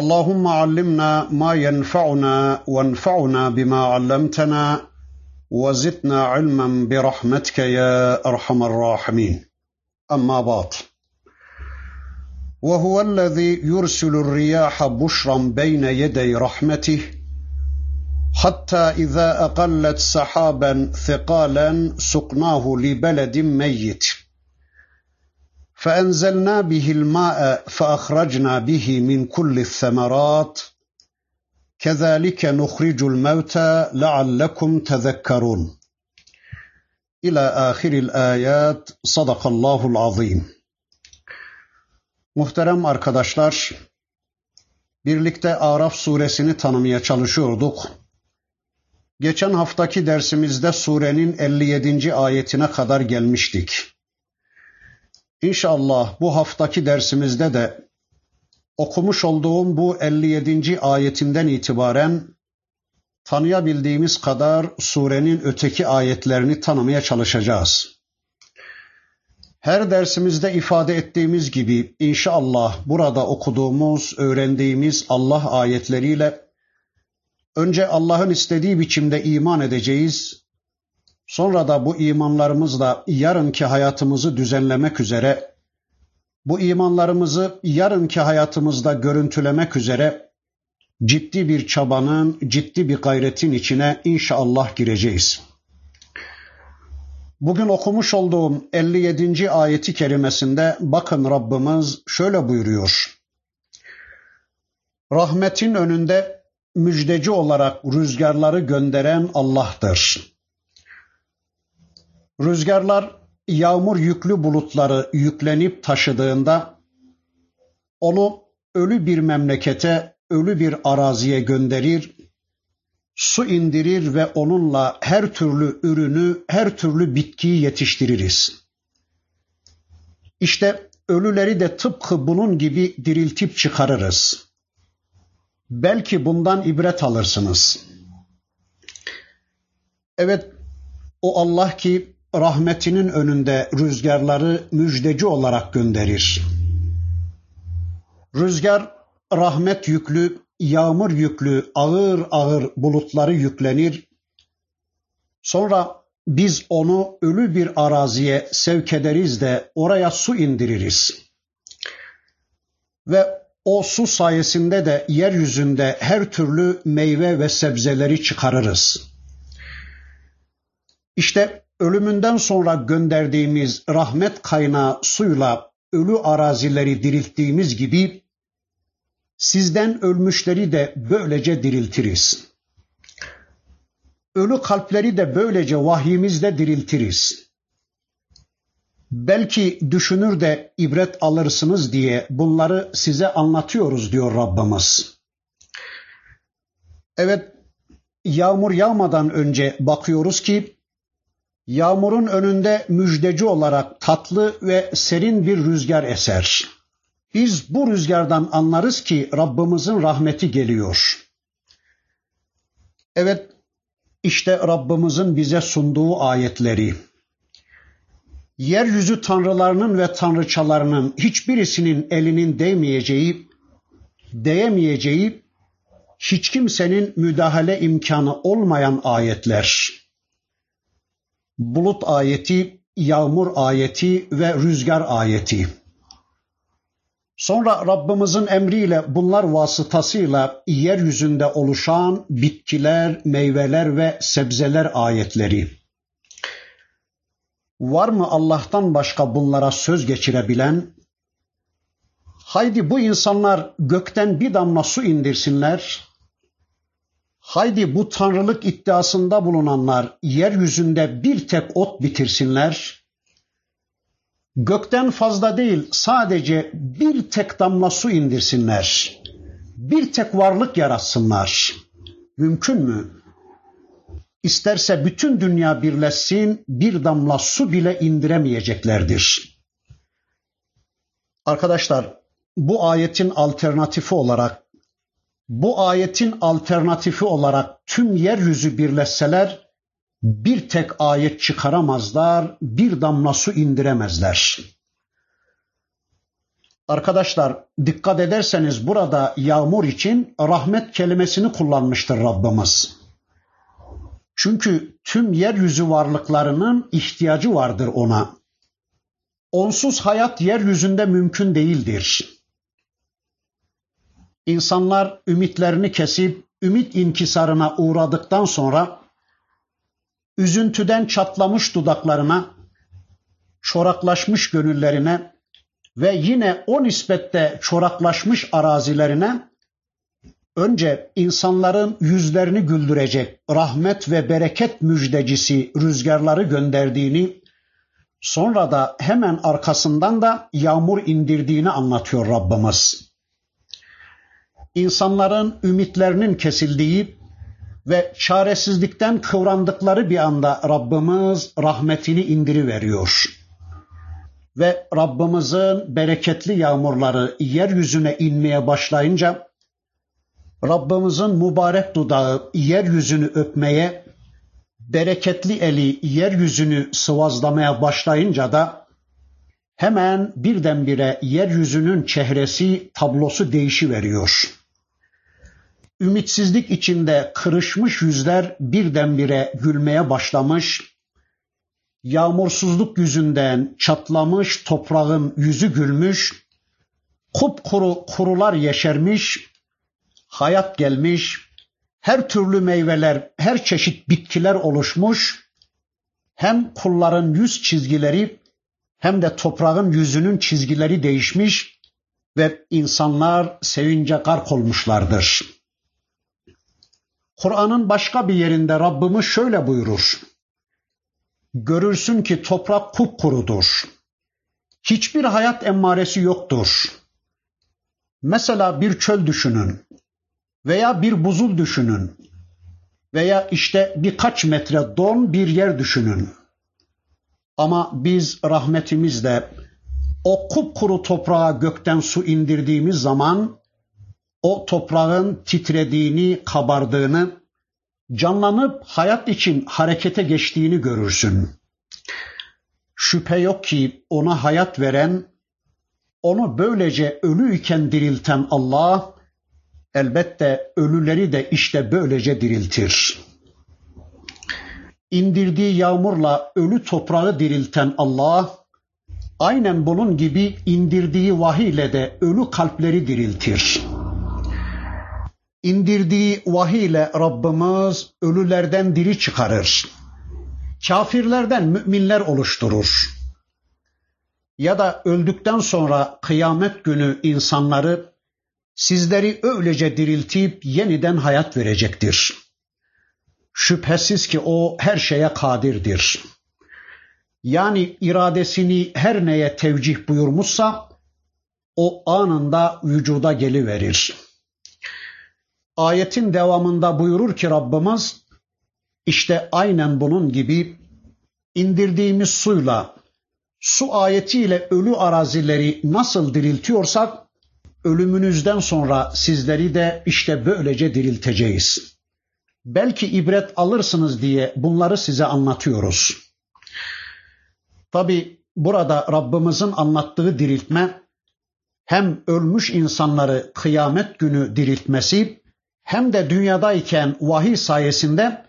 اللهم علمنا ما ينفعنا وانفعنا بما علمتنا وزدنا علما برحمتك يا أرحم الراحمين. أما بعد وهو الذي يرسل الرياح بشرا بين يدي رحمته حتى إذا أقلت سحابا ثقالا سقناه لبلد ميت. فانزلنا به الماء فاخرجنا به من كل الثمرات كذلك نخرج الموتى لعلكم تذكرون الى اخر الايات صدق الله العظيم Muhterem arkadaşlar, birlikte Araf suresini tanımaya çalışıyorduk. Geçen haftaki dersimizde surenin 57. ayetine kadar gelmiştik. İnşallah bu haftaki dersimizde de okumuş olduğum bu 57. ayetinden itibaren tanıyabildiğimiz kadar surenin öteki ayetlerini tanımaya çalışacağız. Her dersimizde ifade ettiğimiz gibi inşallah burada okuduğumuz, öğrendiğimiz Allah ayetleriyle önce Allah'ın istediği biçimde iman edeceğiz. Sonra da bu imanlarımızla yarınki hayatımızı düzenlemek üzere bu imanlarımızı yarınki hayatımızda görüntülemek üzere ciddi bir çabanın, ciddi bir gayretin içine inşallah gireceğiz. Bugün okumuş olduğum 57. ayeti kerimesinde bakın Rabbimiz şöyle buyuruyor. Rahmetin önünde müjdeci olarak rüzgarları gönderen Allah'tır. Rüzgarlar yağmur yüklü bulutları yüklenip taşıdığında onu ölü bir memlekete, ölü bir araziye gönderir, su indirir ve onunla her türlü ürünü, her türlü bitkiyi yetiştiririz. İşte ölüleri de tıpkı bunun gibi diriltip çıkarırız. Belki bundan ibret alırsınız. Evet, o Allah ki rahmetinin önünde rüzgarları müjdeci olarak gönderir. Rüzgar rahmet yüklü, yağmur yüklü, ağır ağır bulutları yüklenir. Sonra biz onu ölü bir araziye sevk ederiz de oraya su indiririz. Ve o su sayesinde de yeryüzünde her türlü meyve ve sebzeleri çıkarırız. İşte ölümünden sonra gönderdiğimiz rahmet kaynağı suyla ölü arazileri dirilttiğimiz gibi sizden ölmüşleri de böylece diriltiriz. Ölü kalpleri de böylece vahyimizde diriltiriz. Belki düşünür de ibret alırsınız diye bunları size anlatıyoruz diyor Rabbimiz. Evet, yağmur yağmadan önce bakıyoruz ki Yağmurun önünde müjdeci olarak tatlı ve serin bir rüzgar eser. Biz bu rüzgardan anlarız ki Rabbimizin rahmeti geliyor. Evet, işte Rabbimizin bize sunduğu ayetleri. Yeryüzü tanrılarının ve tanrıçalarının hiçbirisinin elinin değmeyeceği, değemeyeceği, hiç kimsenin müdahale imkanı olmayan ayetler bulut ayeti, yağmur ayeti ve rüzgar ayeti. Sonra Rabbimizin emriyle bunlar vasıtasıyla yeryüzünde oluşan bitkiler, meyveler ve sebzeler ayetleri. Var mı Allah'tan başka bunlara söz geçirebilen? Haydi bu insanlar gökten bir damla su indirsinler, Haydi bu tanrılık iddiasında bulunanlar yeryüzünde bir tek ot bitirsinler. Gökten fazla değil sadece bir tek damla su indirsinler. bir tek varlık yaratsınlar. Mümkün mü? İsterse bütün dünya birleşsin, bir damla su bile indiremeyeceklerdir. Arkadaşlar, bu ayetin alternatifi olarak bu ayetin alternatifi olarak tüm yeryüzü birleşseler bir tek ayet çıkaramazlar, bir damla su indiremezler. Arkadaşlar dikkat ederseniz burada yağmur için rahmet kelimesini kullanmıştır Rabbimiz. Çünkü tüm yeryüzü varlıklarının ihtiyacı vardır ona. Onsuz hayat yeryüzünde mümkün değildir. İnsanlar ümitlerini kesip ümit inkisarına uğradıktan sonra üzüntüden çatlamış dudaklarına, çoraklaşmış gönüllerine ve yine o nispette çoraklaşmış arazilerine önce insanların yüzlerini güldürecek rahmet ve bereket müjdecisi rüzgarları gönderdiğini, sonra da hemen arkasından da yağmur indirdiğini anlatıyor Rabbimiz. İnsanların ümitlerinin kesildiği ve çaresizlikten kıvrandıkları bir anda Rabbimiz rahmetini indiriveriyor. Ve Rabbimizin bereketli yağmurları yeryüzüne inmeye başlayınca Rabbimizin mübarek dudağı yeryüzünü öpmeye, bereketli eli yeryüzünü sıvazlamaya başlayınca da hemen birdenbire yeryüzünün çehresi, tablosu değişiveriyor. Ümitsizlik içinde kırışmış yüzler birdenbire gülmeye başlamış, yağmursuzluk yüzünden çatlamış toprağın yüzü gülmüş, kupkuru kurular yeşermiş, hayat gelmiş, her türlü meyveler, her çeşit bitkiler oluşmuş, hem kulların yüz çizgileri hem de toprağın yüzünün çizgileri değişmiş ve insanlar sevince gark olmuşlardır. Kur'an'ın başka bir yerinde Rabbimiz şöyle buyurur. Görürsün ki toprak kupkurudur. Hiçbir hayat emmaresi yoktur. Mesela bir çöl düşünün veya bir buzul düşünün veya işte birkaç metre don bir yer düşünün. Ama biz rahmetimizle o kupkuru toprağa gökten su indirdiğimiz zaman o toprağın titrediğini, kabardığını, canlanıp hayat için harekete geçtiğini görürsün. Şüphe yok ki ona hayat veren, onu böylece ölüyken dirilten Allah, elbette ölüleri de işte böylece diriltir. İndirdiği yağmurla ölü toprağı dirilten Allah, aynen bunun gibi indirdiği vahiyle de ölü kalpleri diriltir. İndirdiği vahiy ile Rabbimiz ölülerden diri çıkarır. Kafirlerden müminler oluşturur. Ya da öldükten sonra kıyamet günü insanları sizleri öylece diriltip yeniden hayat verecektir. Şüphesiz ki o her şeye kadirdir. Yani iradesini her neye tevcih buyurmuşsa o anında vücuda geliverir. Ayetin devamında buyurur ki Rabbimiz işte aynen bunun gibi indirdiğimiz suyla su ayetiyle ölü arazileri nasıl diriltiyorsak ölümünüzden sonra sizleri de işte böylece dirilteceğiz. Belki ibret alırsınız diye bunları size anlatıyoruz. Tabi burada Rabbimizin anlattığı diriltme hem ölmüş insanları kıyamet günü diriltmesi hem de dünyadayken vahiy sayesinde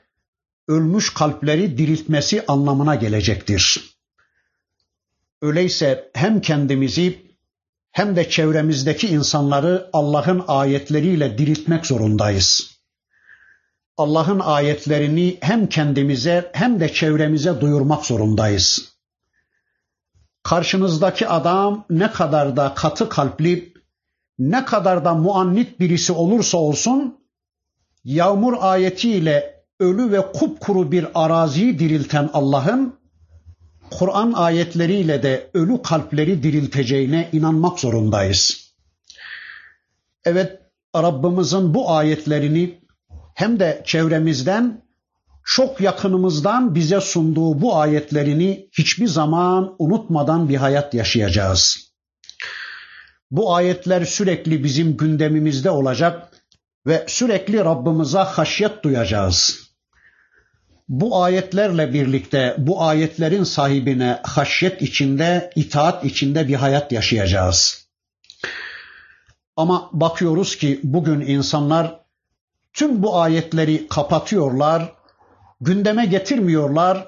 ölmüş kalpleri diriltmesi anlamına gelecektir. Öyleyse hem kendimizi hem de çevremizdeki insanları Allah'ın ayetleriyle diriltmek zorundayız. Allah'ın ayetlerini hem kendimize hem de çevremize duyurmak zorundayız. Karşınızdaki adam ne kadar da katı kalpli, ne kadar da muannit birisi olursa olsun, yağmur ayetiyle ölü ve kupkuru bir araziyi dirilten Allah'ın Kur'an ayetleriyle de ölü kalpleri dirilteceğine inanmak zorundayız. Evet, Rabbimizin bu ayetlerini hem de çevremizden çok yakınımızdan bize sunduğu bu ayetlerini hiçbir zaman unutmadan bir hayat yaşayacağız. Bu ayetler sürekli bizim gündemimizde olacak ve sürekli Rabbimize haşyet duyacağız. Bu ayetlerle birlikte bu ayetlerin sahibine haşyet içinde, itaat içinde bir hayat yaşayacağız. Ama bakıyoruz ki bugün insanlar tüm bu ayetleri kapatıyorlar, gündeme getirmiyorlar,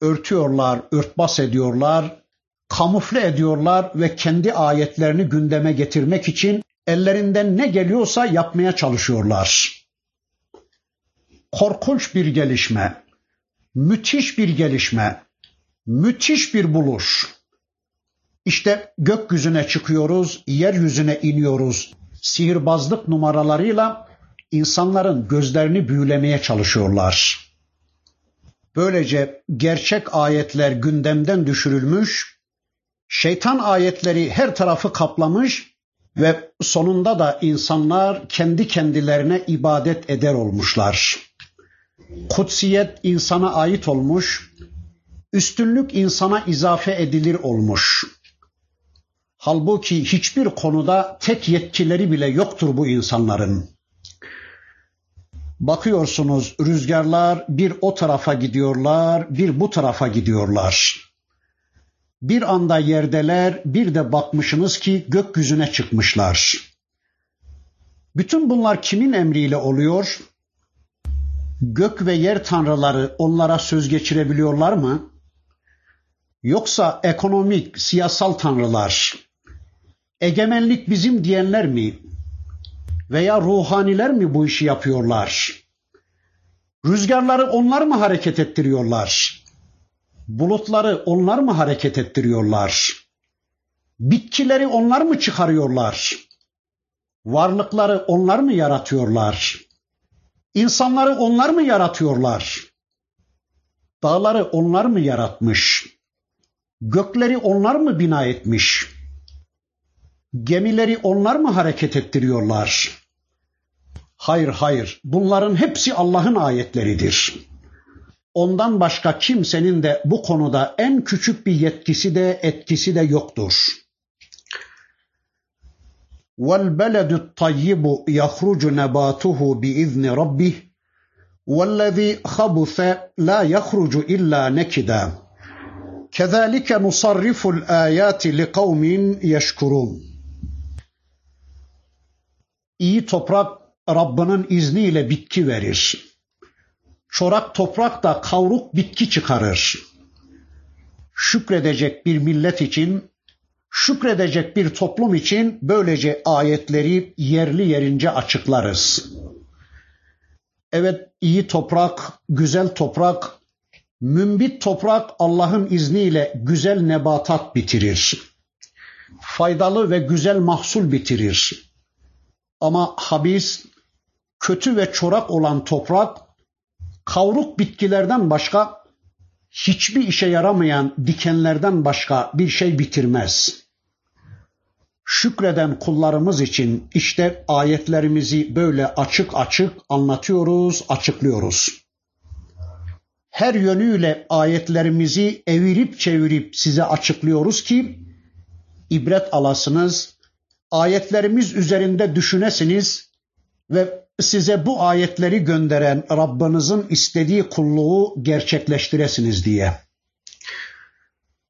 örtüyorlar, örtbas ediyorlar, kamufle ediyorlar ve kendi ayetlerini gündeme getirmek için ellerinden ne geliyorsa yapmaya çalışıyorlar. Korkunç bir gelişme, müthiş bir gelişme, müthiş bir buluş. İşte gökyüzüne çıkıyoruz, yeryüzüne iniyoruz. Sihirbazlık numaralarıyla insanların gözlerini büyülemeye çalışıyorlar. Böylece gerçek ayetler gündemden düşürülmüş, şeytan ayetleri her tarafı kaplamış ve sonunda da insanlar kendi kendilerine ibadet eder olmuşlar. Kutsiyet insana ait olmuş, üstünlük insana izafe edilir olmuş. Halbuki hiçbir konuda tek yetkileri bile yoktur bu insanların. Bakıyorsunuz rüzgarlar bir o tarafa gidiyorlar, bir bu tarafa gidiyorlar. Bir anda yerdeler, bir de bakmışsınız ki gökyüzüne çıkmışlar. Bütün bunlar kimin emriyle oluyor? Gök ve yer tanrıları onlara söz geçirebiliyorlar mı? Yoksa ekonomik, siyasal tanrılar, egemenlik bizim diyenler mi? Veya ruhaniler mi bu işi yapıyorlar? Rüzgarları onlar mı hareket ettiriyorlar? Bulutları onlar mı hareket ettiriyorlar? Bitkileri onlar mı çıkarıyorlar? Varlıkları onlar mı yaratıyorlar? İnsanları onlar mı yaratıyorlar? Dağları onlar mı yaratmış? Gökleri onlar mı bina etmiş? Gemileri onlar mı hareket ettiriyorlar? Hayır hayır bunların hepsi Allah'ın ayetleridir. Ondan başka kimsenin de bu konuda en küçük bir yetkisi de etkisi de yoktur. وَالْبَلَدُ الطَّيِّبُ يَخْرُجُ نَبَاتُهُ بِإِذْنِ رَبِّهِ وَالَّذِي خَبُثَ لَا يَخْرُجُ إِلَّا نَكِدًا كَذَلِكَ نُصَرِّفُ الْآيَاتِ لِقَوْمٍ يَشْكُرُونَ İyi toprak Rabbinin izniyle bitki verir. Çorak toprak da kavruk bitki çıkarır. Şükredecek bir millet için, şükredecek bir toplum için böylece ayetleri yerli yerince açıklarız. Evet iyi toprak, güzel toprak, mümbit toprak Allah'ın izniyle güzel nebatat bitirir. Faydalı ve güzel mahsul bitirir. Ama habis, kötü ve çorak olan toprak kavruk bitkilerden başka hiçbir işe yaramayan dikenlerden başka bir şey bitirmez. Şükreden kullarımız için işte ayetlerimizi böyle açık açık anlatıyoruz, açıklıyoruz. Her yönüyle ayetlerimizi evirip çevirip size açıklıyoruz ki ibret alasınız, ayetlerimiz üzerinde düşünesiniz ve size bu ayetleri gönderen Rabbinizin istediği kulluğu gerçekleştiresiniz diye.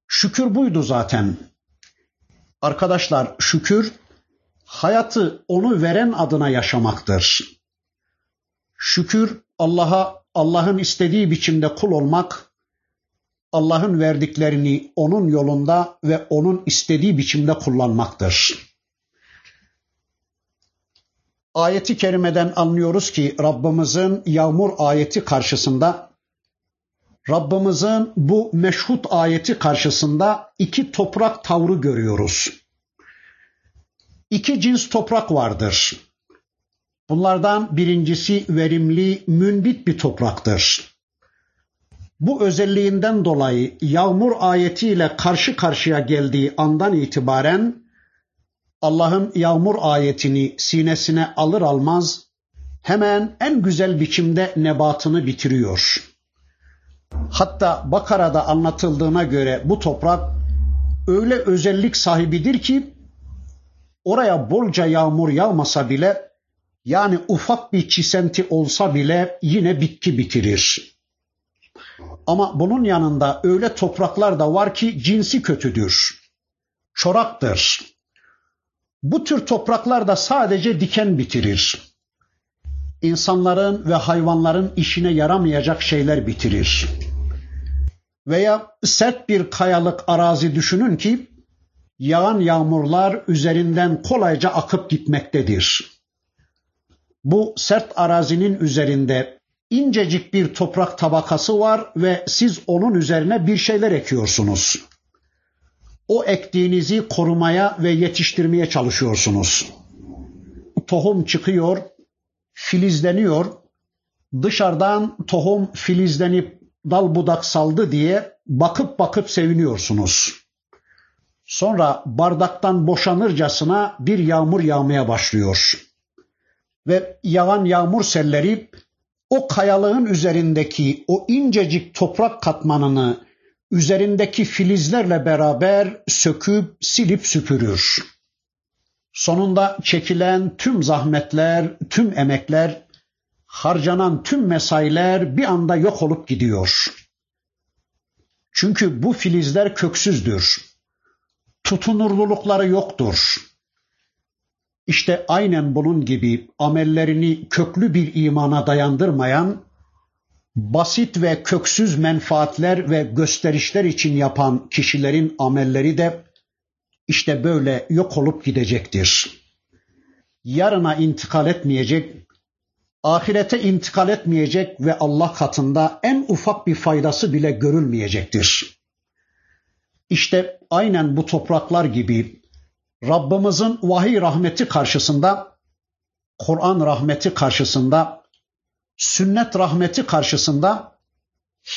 Şükür buydu zaten. Arkadaşlar şükür hayatı onu veren adına yaşamaktır. Şükür Allah'a Allah'ın istediği biçimde kul olmak, Allah'ın verdiklerini onun yolunda ve onun istediği biçimde kullanmaktır. Ayeti kerimeden anlıyoruz ki Rabbimizin yağmur ayeti karşısında Rabbimizin bu meşhut ayeti karşısında iki toprak tavrı görüyoruz. İki cins toprak vardır. Bunlardan birincisi verimli, münbit bir topraktır. Bu özelliğinden dolayı yağmur ayetiyle karşı karşıya geldiği andan itibaren Allah'ın yağmur ayetini sinesine alır almaz hemen en güzel biçimde nebatını bitiriyor. Hatta Bakara'da anlatıldığına göre bu toprak öyle özellik sahibidir ki oraya bolca yağmur yağmasa bile yani ufak bir çisenti olsa bile yine bitki bitirir. Ama bunun yanında öyle topraklar da var ki cinsi kötüdür. Çoraktır. Bu tür topraklar da sadece diken bitirir. İnsanların ve hayvanların işine yaramayacak şeyler bitirir. Veya sert bir kayalık arazi düşünün ki yağan yağmurlar üzerinden kolayca akıp gitmektedir. Bu sert arazinin üzerinde incecik bir toprak tabakası var ve siz onun üzerine bir şeyler ekiyorsunuz. O ektiğinizi korumaya ve yetiştirmeye çalışıyorsunuz. Tohum çıkıyor, filizleniyor. Dışarıdan tohum filizlenip dal budak saldı diye bakıp bakıp seviniyorsunuz. Sonra bardaktan boşanırcasına bir yağmur yağmaya başlıyor. Ve yağan yağmur selleri o kayalığın üzerindeki o incecik toprak katmanını üzerindeki filizlerle beraber söküp silip süpürür. Sonunda çekilen tüm zahmetler, tüm emekler, harcanan tüm mesailer bir anda yok olup gidiyor. Çünkü bu filizler köksüzdür. Tutunurlulukları yoktur. İşte aynen bunun gibi amellerini köklü bir imana dayandırmayan, basit ve köksüz menfaatler ve gösterişler için yapan kişilerin amelleri de işte böyle yok olup gidecektir. Yarına intikal etmeyecek, ahirete intikal etmeyecek ve Allah katında en ufak bir faydası bile görülmeyecektir. İşte aynen bu topraklar gibi Rabbimizin vahiy rahmeti karşısında, Kur'an rahmeti karşısında, sünnet rahmeti karşısında,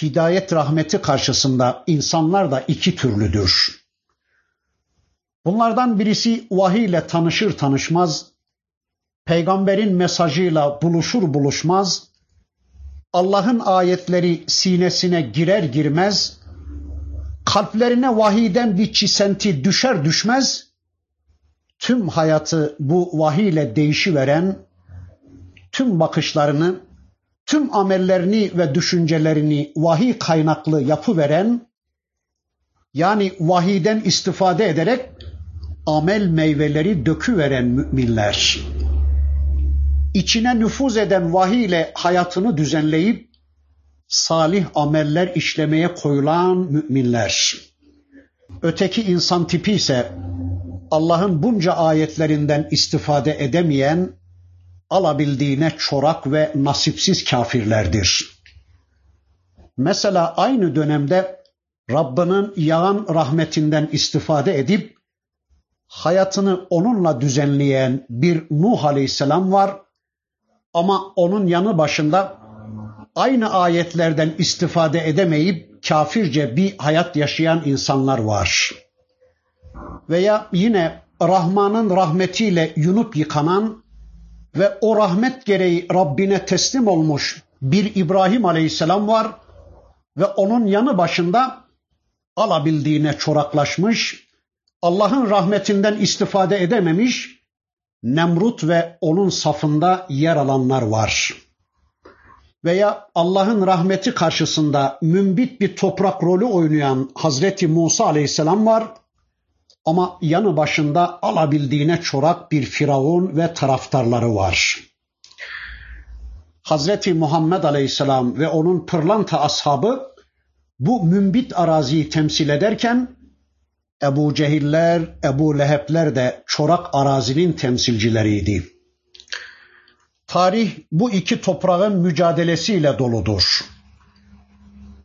hidayet rahmeti karşısında insanlar da iki türlüdür. Bunlardan birisi vahiy ile tanışır tanışmaz, peygamberin mesajıyla buluşur buluşmaz, Allah'ın ayetleri sinesine girer girmez, kalplerine vahiyden bir çisenti düşer düşmez, tüm hayatı bu vahiy ile değişiveren, tüm bakışlarını, tüm amellerini ve düşüncelerini vahiy kaynaklı yapıveren, yani vahiyden istifade ederek amel meyveleri döküveren müminler, içine nüfuz eden vahiy ile hayatını düzenleyip salih ameller işlemeye koyulan müminler. Öteki insan tipi ise Allah'ın bunca ayetlerinden istifade edemeyen, alabildiğine çorak ve nasipsiz kafirlerdir. Mesela aynı dönemde Rabbinin yağan rahmetinden istifade edip hayatını onunla düzenleyen bir Nuh Aleyhisselam var ama onun yanı başında aynı ayetlerden istifade edemeyip kafirce bir hayat yaşayan insanlar var. Veya yine Rahman'ın rahmetiyle yunup yıkanan ve o rahmet gereği Rabbine teslim olmuş bir İbrahim Aleyhisselam var ve onun yanı başında alabildiğine çoraklaşmış, Allah'ın rahmetinden istifade edememiş Nemrut ve onun safında yer alanlar var. Veya Allah'ın rahmeti karşısında mümbit bir toprak rolü oynayan Hazreti Musa aleyhisselam var. Ama yanı başında alabildiğine çorak bir firavun ve taraftarları var. Hazreti Muhammed aleyhisselam ve onun pırlanta ashabı bu mümbit araziyi temsil ederken Ebu Cehiller, Ebu Lehebler de çorak arazinin temsilcileriydi. Tarih bu iki toprağın mücadelesiyle doludur.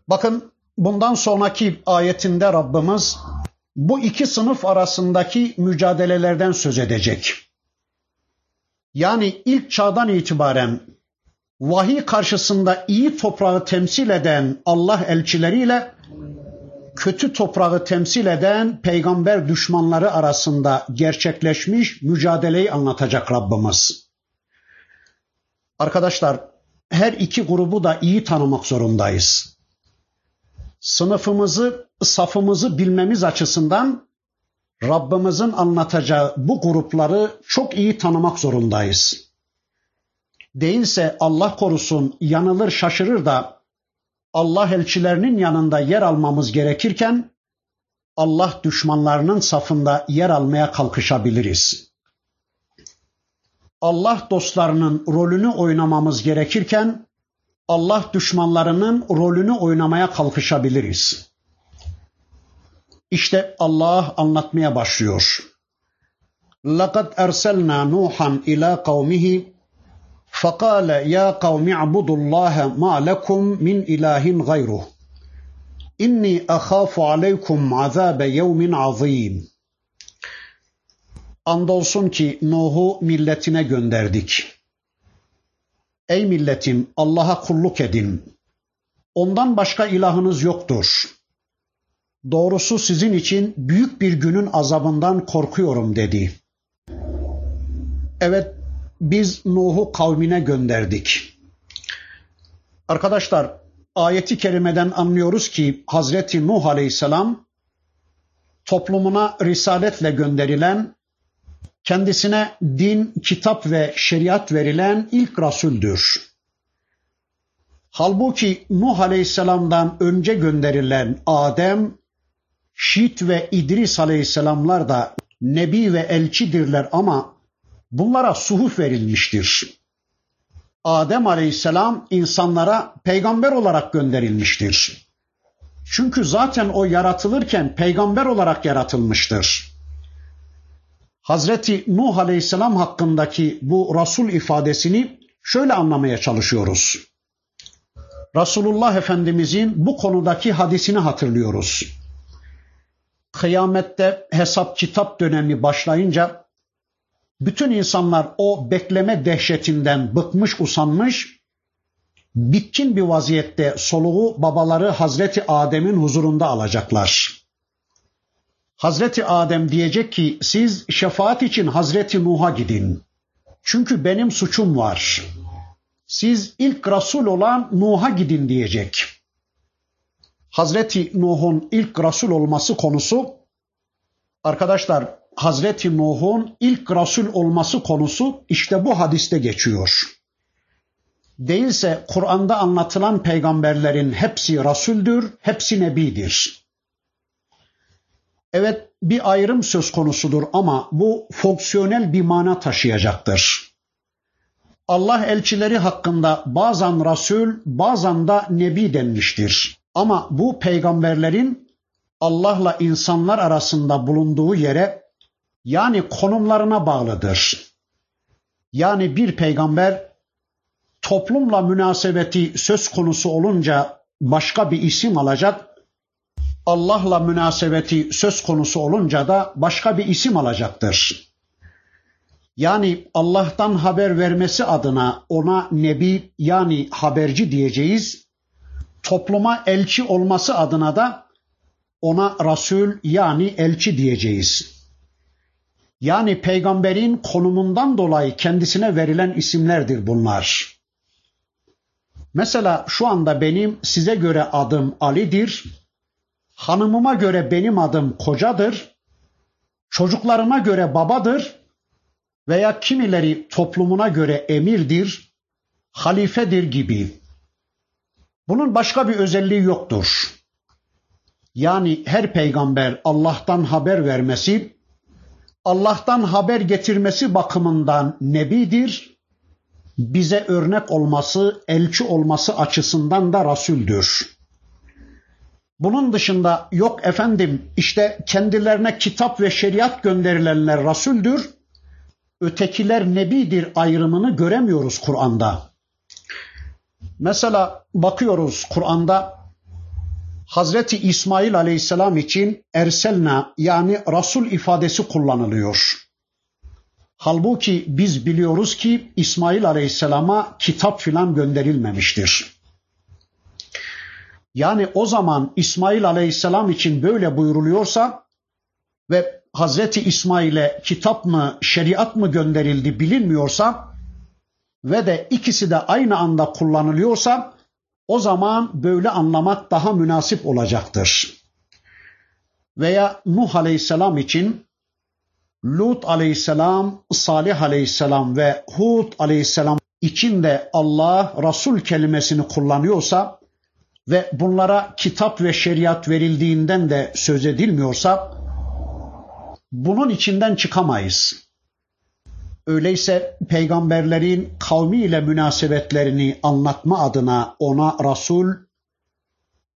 Bakın bundan sonraki ayetinde Rabbimiz bu iki sınıf arasındaki mücadelelerden söz edecek. Yani ilk çağdan itibaren vahiy karşısında iyi toprağı temsil eden Allah elçileriyle kötü toprağı temsil eden peygamber düşmanları arasında gerçekleşmiş mücadeleyi anlatacak Rabbimiz. Arkadaşlar her iki grubu da iyi tanımak zorundayız. Sınıfımızı, safımızı bilmemiz açısından Rabbimizin anlatacağı bu grupları çok iyi tanımak zorundayız. Değilse Allah korusun yanılır şaşırır da Allah elçilerinin yanında yer almamız gerekirken Allah düşmanlarının safında yer almaya kalkışabiliriz. Allah dostlarının rolünü oynamamız gerekirken Allah düşmanlarının rolünü oynamaya kalkışabiliriz. İşte Allah anlatmaya başlıyor. لَقَدْ اَرْسَلْنَا نُوحًا اِلَى قَوْمِهِ فَقَالَ يَا قَوْمِ اعْبُدُوا اللّٰهَ مَا لَكُمْ مِنْ اِلَٰهٍ غَيْرُهُ اِنِّي أَخَافُ عَلَيْكُمْ عَذَابَ يَوْمٍ عَظِيمٍ Andolsun ki Nuh'u milletine gönderdik. Ey milletim Allah'a kulluk edin. Ondan başka ilahınız yoktur. Doğrusu sizin için büyük bir günün azabından korkuyorum dedi. Evet biz Nuh'u kavmine gönderdik. Arkadaşlar ayeti kerimeden anlıyoruz ki Hazreti Nuh Aleyhisselam toplumuna risaletle gönderilen, kendisine din, kitap ve şeriat verilen ilk rasuldür. Halbuki Nuh Aleyhisselam'dan önce gönderilen Adem, Şit ve İdris Aleyhisselamlar da nebi ve elçidirler ama bunlara suhuf verilmiştir. Adem Aleyhisselam insanlara peygamber olarak gönderilmiştir. Çünkü zaten o yaratılırken peygamber olarak yaratılmıştır. Hazreti Nuh Aleyhisselam hakkındaki bu Resul ifadesini şöyle anlamaya çalışıyoruz. Resulullah Efendimizin bu konudaki hadisini hatırlıyoruz. Kıyamette hesap kitap dönemi başlayınca bütün insanlar o bekleme dehşetinden bıkmış usanmış, bitkin bir vaziyette soluğu babaları Hazreti Adem'in huzurunda alacaklar. Hazreti Adem diyecek ki siz şefaat için Hazreti Nuh'a gidin. Çünkü benim suçum var. Siz ilk Resul olan Nuh'a gidin diyecek. Hazreti Nuh'un ilk Resul olması konusu arkadaşlar Hazreti Nuh'un ilk Resul olması konusu işte bu hadiste geçiyor. Değilse Kur'an'da anlatılan peygamberlerin hepsi Resuldür, hepsi Nebidir. Evet bir ayrım söz konusudur ama bu fonksiyonel bir mana taşıyacaktır. Allah elçileri hakkında bazen Resul, bazen da Nebi denmiştir. Ama bu peygamberlerin Allah'la insanlar arasında bulunduğu yere yani konumlarına bağlıdır. Yani bir peygamber toplumla münasebeti söz konusu olunca başka bir isim alacak. Allah'la münasebeti söz konusu olunca da başka bir isim alacaktır. Yani Allah'tan haber vermesi adına ona nebi yani haberci diyeceğiz. Topluma elçi olması adına da ona Resul yani elçi diyeceğiz. Yani peygamberin konumundan dolayı kendisine verilen isimlerdir bunlar. Mesela şu anda benim size göre adım Ali'dir. Hanımıma göre benim adım kocadır. Çocuklarıma göre babadır. Veya kimileri toplumuna göre emirdir, halifedir gibi. Bunun başka bir özelliği yoktur. Yani her peygamber Allah'tan haber vermesi, Allah'tan haber getirmesi bakımından nebidir, bize örnek olması, elçi olması açısından da rasuldür. Bunun dışında yok efendim işte kendilerine kitap ve şeriat gönderilenler rasuldür, ötekiler nebidir ayrımını göremiyoruz Kur'an'da. Mesela bakıyoruz Kur'an'da Hazreti İsmail Aleyhisselam için erselna yani Resul ifadesi kullanılıyor. Halbuki biz biliyoruz ki İsmail Aleyhisselam'a kitap filan gönderilmemiştir. Yani o zaman İsmail Aleyhisselam için böyle buyuruluyorsa ve Hazreti İsmail'e kitap mı, şeriat mı gönderildi bilinmiyorsa ve de ikisi de aynı anda kullanılıyorsa o zaman böyle anlamak daha münasip olacaktır. Veya Nuh Aleyhisselam için Lut Aleyhisselam, Salih Aleyhisselam ve Hud Aleyhisselam için de Allah Resul kelimesini kullanıyorsa ve bunlara kitap ve şeriat verildiğinden de söz edilmiyorsa bunun içinden çıkamayız. Öyleyse peygamberlerin kavmiyle münasebetlerini anlatma adına ona Resul,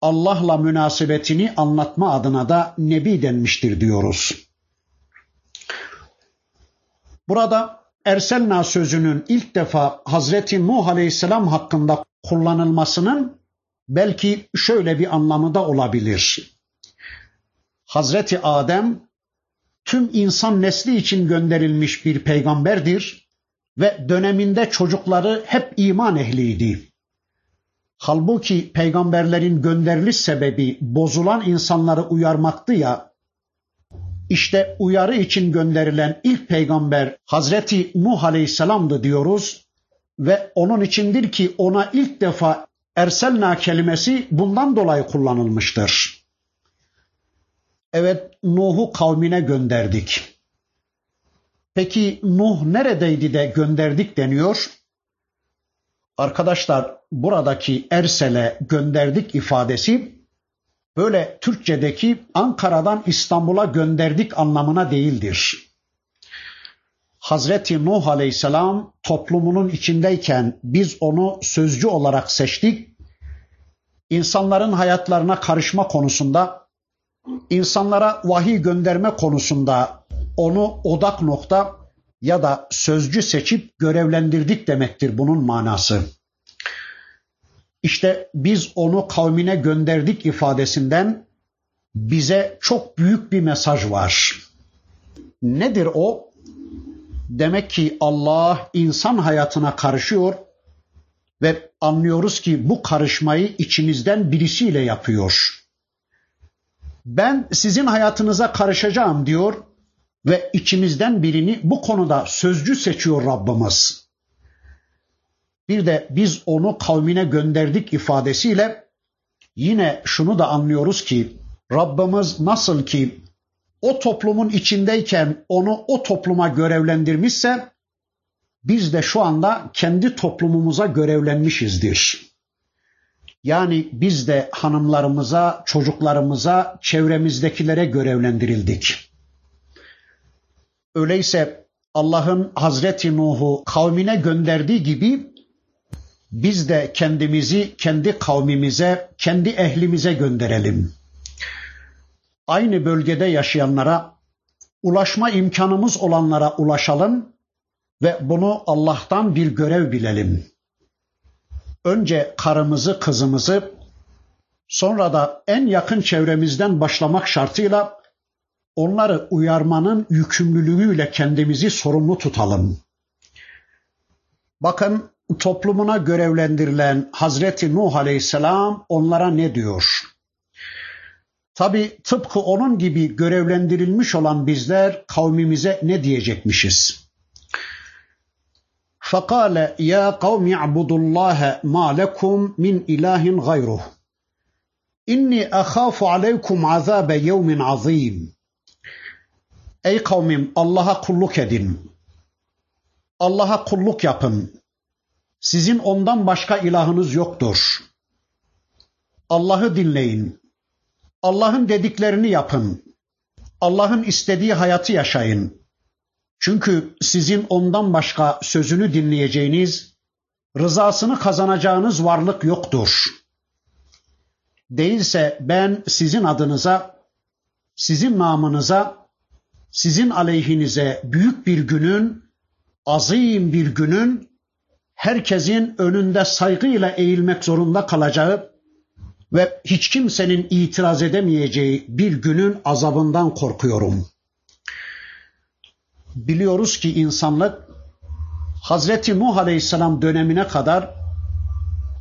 Allah'la münasebetini anlatma adına da Nebi denmiştir diyoruz. Burada Erselna sözünün ilk defa Hazreti Nuh Aleyhisselam hakkında kullanılmasının belki şöyle bir anlamı da olabilir. Hazreti Adem tüm insan nesli için gönderilmiş bir peygamberdir ve döneminde çocukları hep iman ehliydi. Halbuki peygamberlerin gönderiliş sebebi bozulan insanları uyarmaktı ya, işte uyarı için gönderilen ilk peygamber Hazreti Nuh Aleyhisselam'dı diyoruz ve onun içindir ki ona ilk defa Erselna kelimesi bundan dolayı kullanılmıştır. Evet Nuh'u kavmine gönderdik. Peki Nuh neredeydi de gönderdik deniyor? Arkadaşlar buradaki Ersel'e gönderdik ifadesi böyle Türkçedeki Ankara'dan İstanbul'a gönderdik anlamına değildir. Hazreti Nuh Aleyhisselam toplumunun içindeyken biz onu sözcü olarak seçtik. İnsanların hayatlarına karışma konusunda, insanlara vahiy gönderme konusunda onu odak nokta ya da sözcü seçip görevlendirdik demektir bunun manası. İşte biz onu kavmine gönderdik ifadesinden bize çok büyük bir mesaj var. Nedir o? Demek ki Allah insan hayatına karışıyor ve anlıyoruz ki bu karışmayı içinizden birisiyle yapıyor. Ben sizin hayatınıza karışacağım diyor ve içimizden birini bu konuda sözcü seçiyor Rabbimiz. Bir de biz onu kavmine gönderdik ifadesiyle yine şunu da anlıyoruz ki Rabbimiz nasıl ki o toplumun içindeyken onu o topluma görevlendirmişse biz de şu anda kendi toplumumuza görevlenmişizdir. Yani biz de hanımlarımıza, çocuklarımıza, çevremizdekilere görevlendirildik. Öyleyse Allah'ın Hazreti Nuh'u kavmine gönderdiği gibi biz de kendimizi kendi kavmimize, kendi ehlimize gönderelim. Aynı bölgede yaşayanlara, ulaşma imkanımız olanlara ulaşalım ve bunu Allah'tan bir görev bilelim. Önce karımızı, kızımızı, sonra da en yakın çevremizden başlamak şartıyla onları uyarmanın yükümlülüğüyle kendimizi sorumlu tutalım. Bakın toplumuna görevlendirilen Hazreti Nuh Aleyhisselam onlara ne diyor? Tabi tıpkı onun gibi görevlendirilmiş olan bizler kavmimize ne diyecekmişiz? فقال يا قوم اعبدوا الله ما لكم من إله غيره İnni ahafu aleykum azabe yevmin azim. Ey kavmim Allah'a kulluk edin. Allah'a kulluk yapın. Sizin ondan başka ilahınız yoktur. Allah'ı dinleyin. Allah'ın dediklerini yapın. Allah'ın istediği hayatı yaşayın. Çünkü sizin ondan başka sözünü dinleyeceğiniz, rızasını kazanacağınız varlık yoktur. Değilse ben sizin adınıza, sizin namınıza, sizin aleyhinize büyük bir günün, azim bir günün, herkesin önünde saygıyla eğilmek zorunda kalacağı ve hiç kimsenin itiraz edemeyeceği bir günün azabından korkuyorum.'' Biliyoruz ki insanlık Hazreti Nuh Aleyhisselam dönemine kadar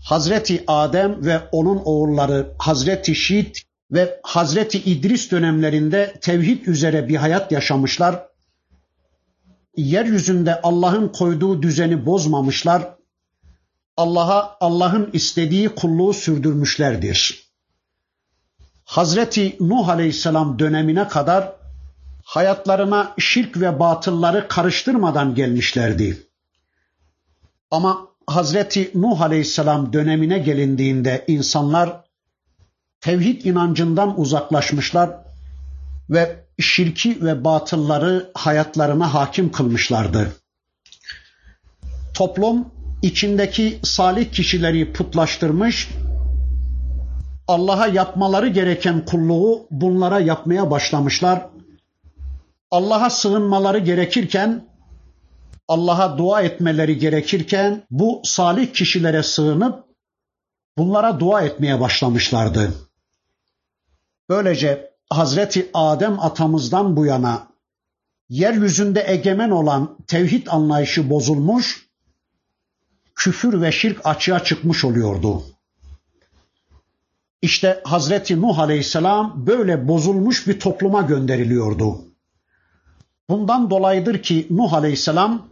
Hazreti Adem ve onun oğulları Hazreti Şit ve Hazreti İdris dönemlerinde tevhid üzere bir hayat yaşamışlar. Yeryüzünde Allah'ın koyduğu düzeni bozmamışlar. Allah'a Allah'ın istediği kulluğu sürdürmüşlerdir. Hazreti Nuh Aleyhisselam dönemine kadar hayatlarına şirk ve batılları karıştırmadan gelmişlerdi. Ama Hazreti Nuh Aleyhisselam dönemine gelindiğinde insanlar tevhid inancından uzaklaşmışlar ve şirki ve batılları hayatlarına hakim kılmışlardı. Toplum içindeki salih kişileri putlaştırmış, Allah'a yapmaları gereken kulluğu bunlara yapmaya başlamışlar. Allah'a sığınmaları gerekirken, Allah'a dua etmeleri gerekirken bu salih kişilere sığınıp bunlara dua etmeye başlamışlardı. Böylece Hazreti Adem atamızdan bu yana yeryüzünde egemen olan tevhid anlayışı bozulmuş, küfür ve şirk açığa çıkmış oluyordu. İşte Hazreti Nuh Aleyhisselam böyle bozulmuş bir topluma gönderiliyordu. Bundan dolayıdır ki Nuh Aleyhisselam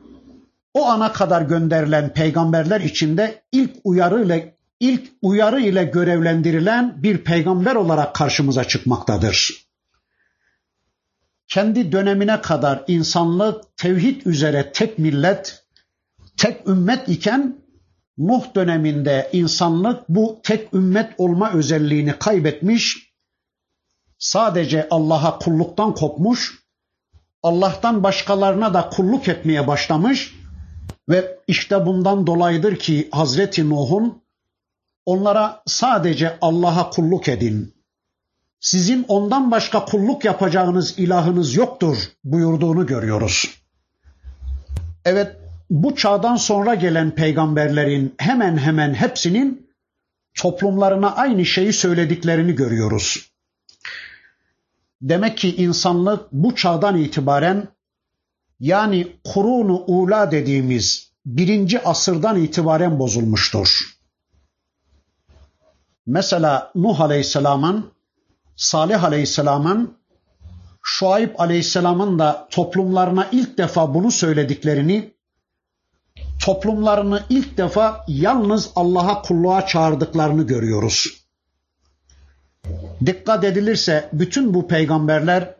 o ana kadar gönderilen peygamberler içinde ilk uyarı ile ilk uyarı ile görevlendirilen bir peygamber olarak karşımıza çıkmaktadır. Kendi dönemine kadar insanlık tevhid üzere tek millet, tek ümmet iken Nuh döneminde insanlık bu tek ümmet olma özelliğini kaybetmiş, sadece Allah'a kulluktan kopmuş, Allah'tan başkalarına da kulluk etmeye başlamış ve işte bundan dolayıdır ki Hazreti Nuh'un onlara sadece Allah'a kulluk edin. Sizin ondan başka kulluk yapacağınız ilahınız yoktur buyurduğunu görüyoruz. Evet bu çağdan sonra gelen peygamberlerin hemen hemen hepsinin toplumlarına aynı şeyi söylediklerini görüyoruz. Demek ki insanlık bu çağdan itibaren yani kurunu ula dediğimiz birinci asırdan itibaren bozulmuştur. Mesela Nuh Aleyhisselam'ın, Salih Aleyhisselam'ın, Şuayb Aleyhisselam'ın da toplumlarına ilk defa bunu söylediklerini, toplumlarını ilk defa yalnız Allah'a kulluğa çağırdıklarını görüyoruz. Dikkat edilirse bütün bu peygamberler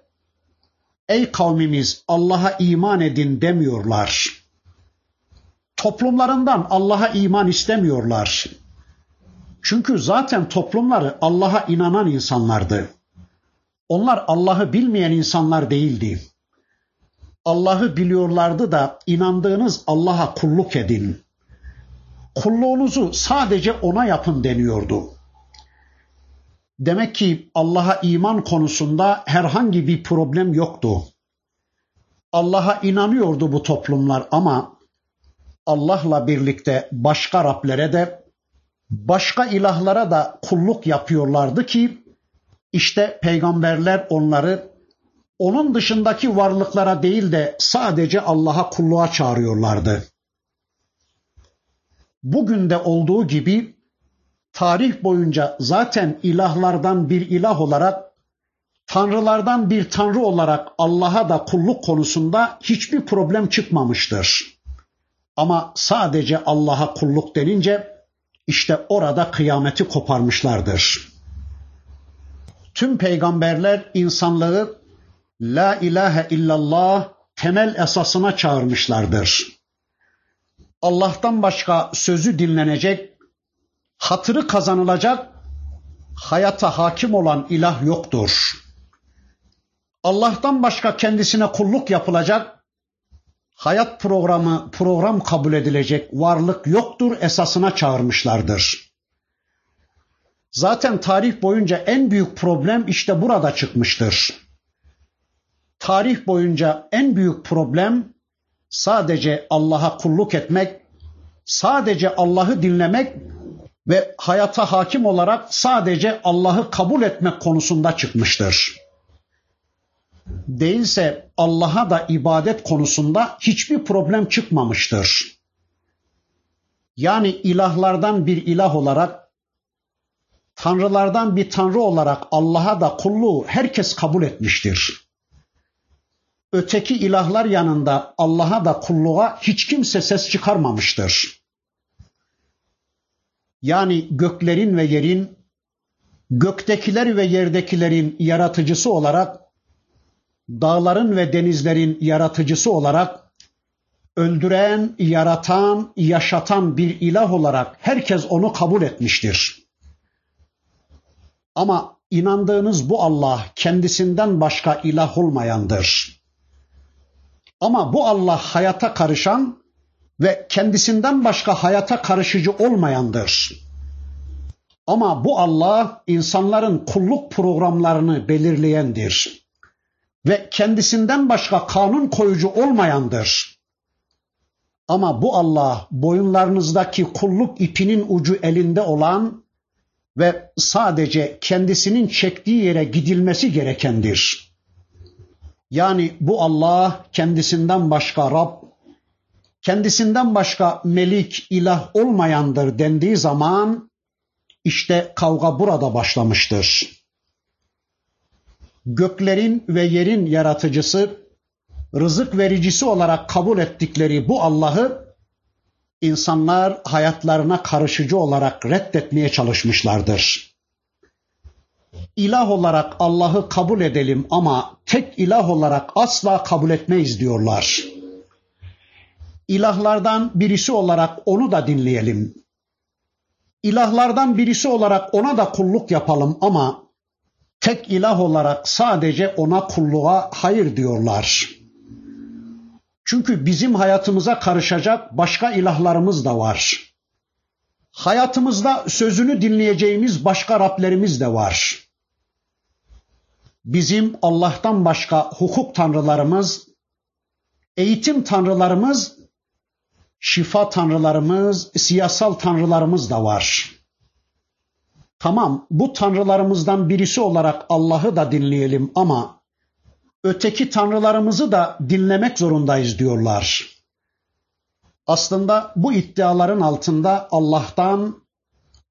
ey kavmimiz Allah'a iman edin demiyorlar. Toplumlarından Allah'a iman istemiyorlar. Çünkü zaten toplumları Allah'a inanan insanlardı. Onlar Allah'ı bilmeyen insanlar değildi. Allah'ı biliyorlardı da inandığınız Allah'a kulluk edin. Kulluğunuzu sadece ona yapın deniyordu. Demek ki Allah'a iman konusunda herhangi bir problem yoktu. Allah'a inanıyordu bu toplumlar ama Allah'la birlikte başka Rablere de başka ilahlara da kulluk yapıyorlardı ki işte peygamberler onları onun dışındaki varlıklara değil de sadece Allah'a kulluğa çağırıyorlardı. Bugün de olduğu gibi tarih boyunca zaten ilahlardan bir ilah olarak, tanrılardan bir tanrı olarak Allah'a da kulluk konusunda hiçbir problem çıkmamıştır. Ama sadece Allah'a kulluk denince işte orada kıyameti koparmışlardır. Tüm peygamberler insanlığı La ilahe illallah temel esasına çağırmışlardır. Allah'tan başka sözü dinlenecek, hatırı kazanılacak, hayata hakim olan ilah yoktur. Allah'tan başka kendisine kulluk yapılacak, hayat programı program kabul edilecek varlık yoktur esasına çağırmışlardır. Zaten tarih boyunca en büyük problem işte burada çıkmıştır. Tarih boyunca en büyük problem sadece Allah'a kulluk etmek, sadece Allah'ı dinlemek ve hayata hakim olarak sadece Allah'ı kabul etmek konusunda çıkmıştır. Değilse Allah'a da ibadet konusunda hiçbir problem çıkmamıştır. Yani ilahlardan bir ilah olarak, tanrılardan bir tanrı olarak Allah'a da kulluğu herkes kabul etmiştir. Öteki ilahlar yanında Allah'a da kulluğa hiç kimse ses çıkarmamıştır. Yani göklerin ve yerin, göktekiler ve yerdekilerin yaratıcısı olarak, dağların ve denizlerin yaratıcısı olarak, öldüren, yaratan, yaşatan bir ilah olarak herkes onu kabul etmiştir. Ama inandığınız bu Allah kendisinden başka ilah olmayandır. Ama bu Allah hayata karışan ve kendisinden başka hayata karışıcı olmayandır. Ama bu Allah insanların kulluk programlarını belirleyendir ve kendisinden başka kanun koyucu olmayandır. Ama bu Allah boyunlarınızdaki kulluk ipinin ucu elinde olan ve sadece kendisinin çektiği yere gidilmesi gerekendir. Yani bu Allah kendisinden başka Rab, kendisinden başka melik, ilah olmayandır dendiği zaman işte kavga burada başlamıştır. Göklerin ve yerin yaratıcısı, rızık vericisi olarak kabul ettikleri bu Allah'ı insanlar hayatlarına karışıcı olarak reddetmeye çalışmışlardır. İlah olarak Allah'ı kabul edelim ama tek ilah olarak asla kabul etmeyiz diyorlar. İlahlardan birisi olarak onu da dinleyelim. İlahlardan birisi olarak ona da kulluk yapalım ama tek ilah olarak sadece ona kulluğa hayır diyorlar. Çünkü bizim hayatımıza karışacak başka ilahlarımız da var. Hayatımızda sözünü dinleyeceğimiz başka Rablerimiz de var. Bizim Allah'tan başka hukuk tanrılarımız, eğitim tanrılarımız, şifa tanrılarımız, siyasal tanrılarımız da var. Tamam bu tanrılarımızdan birisi olarak Allah'ı da dinleyelim ama öteki tanrılarımızı da dinlemek zorundayız diyorlar. Aslında bu iddiaların altında Allah'tan,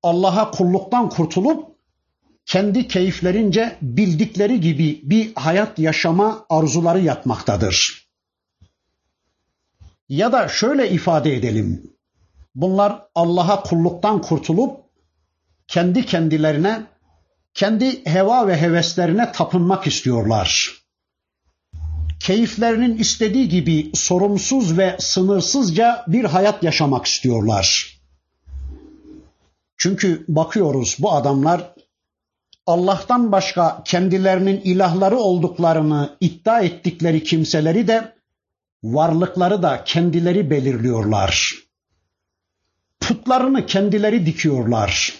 Allah'a kulluktan kurtulup kendi keyiflerince bildikleri gibi bir hayat yaşama arzuları yatmaktadır. Ya da şöyle ifade edelim. Bunlar Allah'a kulluktan kurtulup kendi kendilerine, kendi heva ve heveslerine tapınmak istiyorlar keyiflerinin istediği gibi sorumsuz ve sınırsızca bir hayat yaşamak istiyorlar. Çünkü bakıyoruz bu adamlar Allah'tan başka kendilerinin ilahları olduklarını iddia ettikleri kimseleri de varlıkları da kendileri belirliyorlar. Putlarını kendileri dikiyorlar.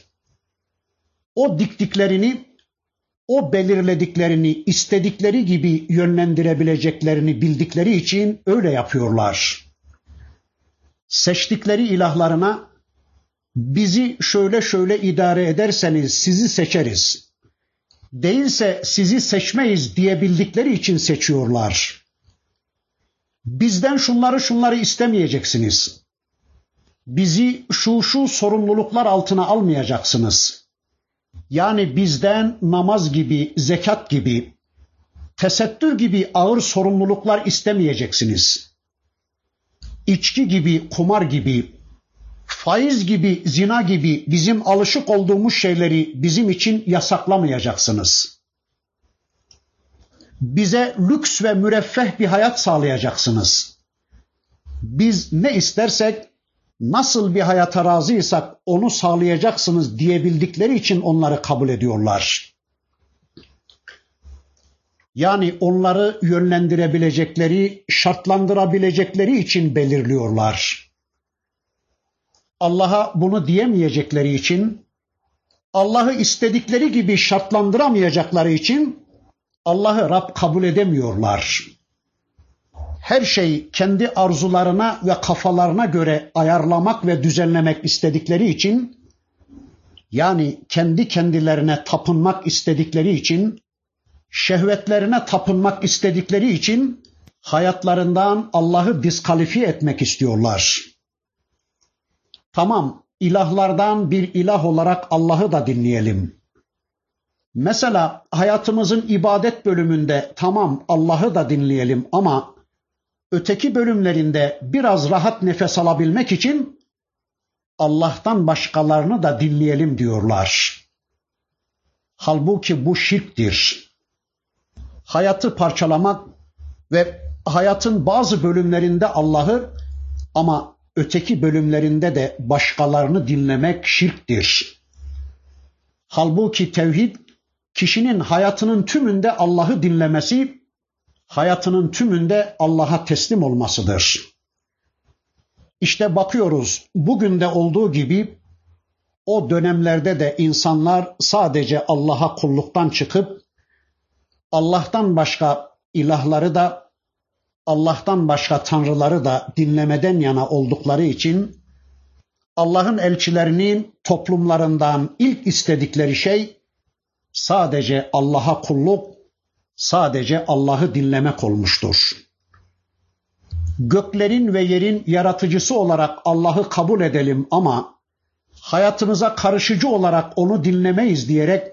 O diktiklerini o belirlediklerini istedikleri gibi yönlendirebileceklerini bildikleri için öyle yapıyorlar. Seçtikleri ilahlarına bizi şöyle şöyle idare ederseniz sizi seçeriz. Değilse sizi seçmeyiz diyebildikleri için seçiyorlar. Bizden şunları şunları istemeyeceksiniz. Bizi şu şu sorumluluklar altına almayacaksınız.'' Yani bizden namaz gibi, zekat gibi, tesettür gibi ağır sorumluluklar istemeyeceksiniz. İçki gibi, kumar gibi, faiz gibi, zina gibi bizim alışık olduğumuz şeyleri bizim için yasaklamayacaksınız. Bize lüks ve müreffeh bir hayat sağlayacaksınız. Biz ne istersek nasıl bir hayata razıysak onu sağlayacaksınız diyebildikleri için onları kabul ediyorlar. Yani onları yönlendirebilecekleri, şartlandırabilecekleri için belirliyorlar. Allah'a bunu diyemeyecekleri için, Allah'ı istedikleri gibi şartlandıramayacakları için Allah'ı Rab kabul edemiyorlar her şeyi kendi arzularına ve kafalarına göre ayarlamak ve düzenlemek istedikleri için yani kendi kendilerine tapınmak istedikleri için şehvetlerine tapınmak istedikleri için hayatlarından Allah'ı diskalifiye etmek istiyorlar. Tamam, ilahlardan bir ilah olarak Allah'ı da dinleyelim. Mesela hayatımızın ibadet bölümünde tamam Allah'ı da dinleyelim ama öteki bölümlerinde biraz rahat nefes alabilmek için Allah'tan başkalarını da dinleyelim diyorlar. Halbuki bu şirktir. Hayatı parçalamak ve hayatın bazı bölümlerinde Allah'ı ama öteki bölümlerinde de başkalarını dinlemek şirktir. Halbuki tevhid kişinin hayatının tümünde Allah'ı dinlemesi, hayatının tümünde Allah'a teslim olmasıdır. İşte bakıyoruz bugün de olduğu gibi o dönemlerde de insanlar sadece Allah'a kulluktan çıkıp Allah'tan başka ilahları da Allah'tan başka tanrıları da dinlemeden yana oldukları için Allah'ın elçilerinin toplumlarından ilk istedikleri şey sadece Allah'a kulluk, sadece Allah'ı dinlemek olmuştur. Göklerin ve yerin yaratıcısı olarak Allah'ı kabul edelim ama hayatımıza karışıcı olarak onu dinlemeyiz diyerek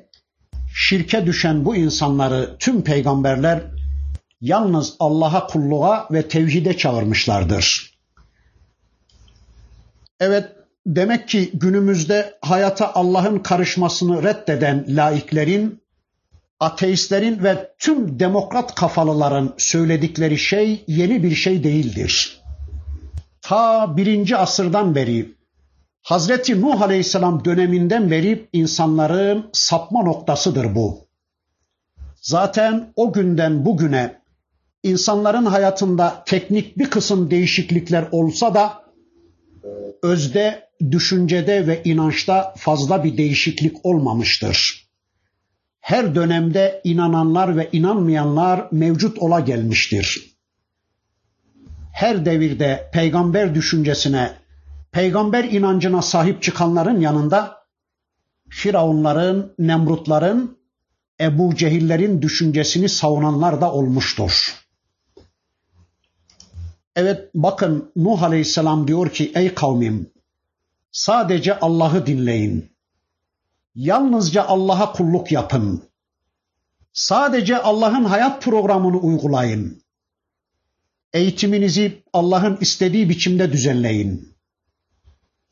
şirke düşen bu insanları tüm peygamberler yalnız Allah'a kulluğa ve tevhide çağırmışlardır. Evet, demek ki günümüzde hayata Allah'ın karışmasını reddeden laiklerin, ateistlerin ve tüm demokrat kafalıların söyledikleri şey yeni bir şey değildir. Ta birinci asırdan beri, Hazreti Nuh Aleyhisselam döneminden beri insanların sapma noktasıdır bu. Zaten o günden bugüne insanların hayatında teknik bir kısım değişiklikler olsa da özde, düşüncede ve inançta fazla bir değişiklik olmamıştır. Her dönemde inananlar ve inanmayanlar mevcut ola gelmiştir. Her devirde peygamber düşüncesine, peygamber inancına sahip çıkanların yanında Firavunların, Nemrutların, Ebu Cehillerin düşüncesini savunanlar da olmuştur. Evet bakın Nuh Aleyhisselam diyor ki ey kavmim sadece Allah'ı dinleyin. Yalnızca Allah'a kulluk yapın. Sadece Allah'ın hayat programını uygulayın. Eğitiminizi Allah'ın istediği biçimde düzenleyin.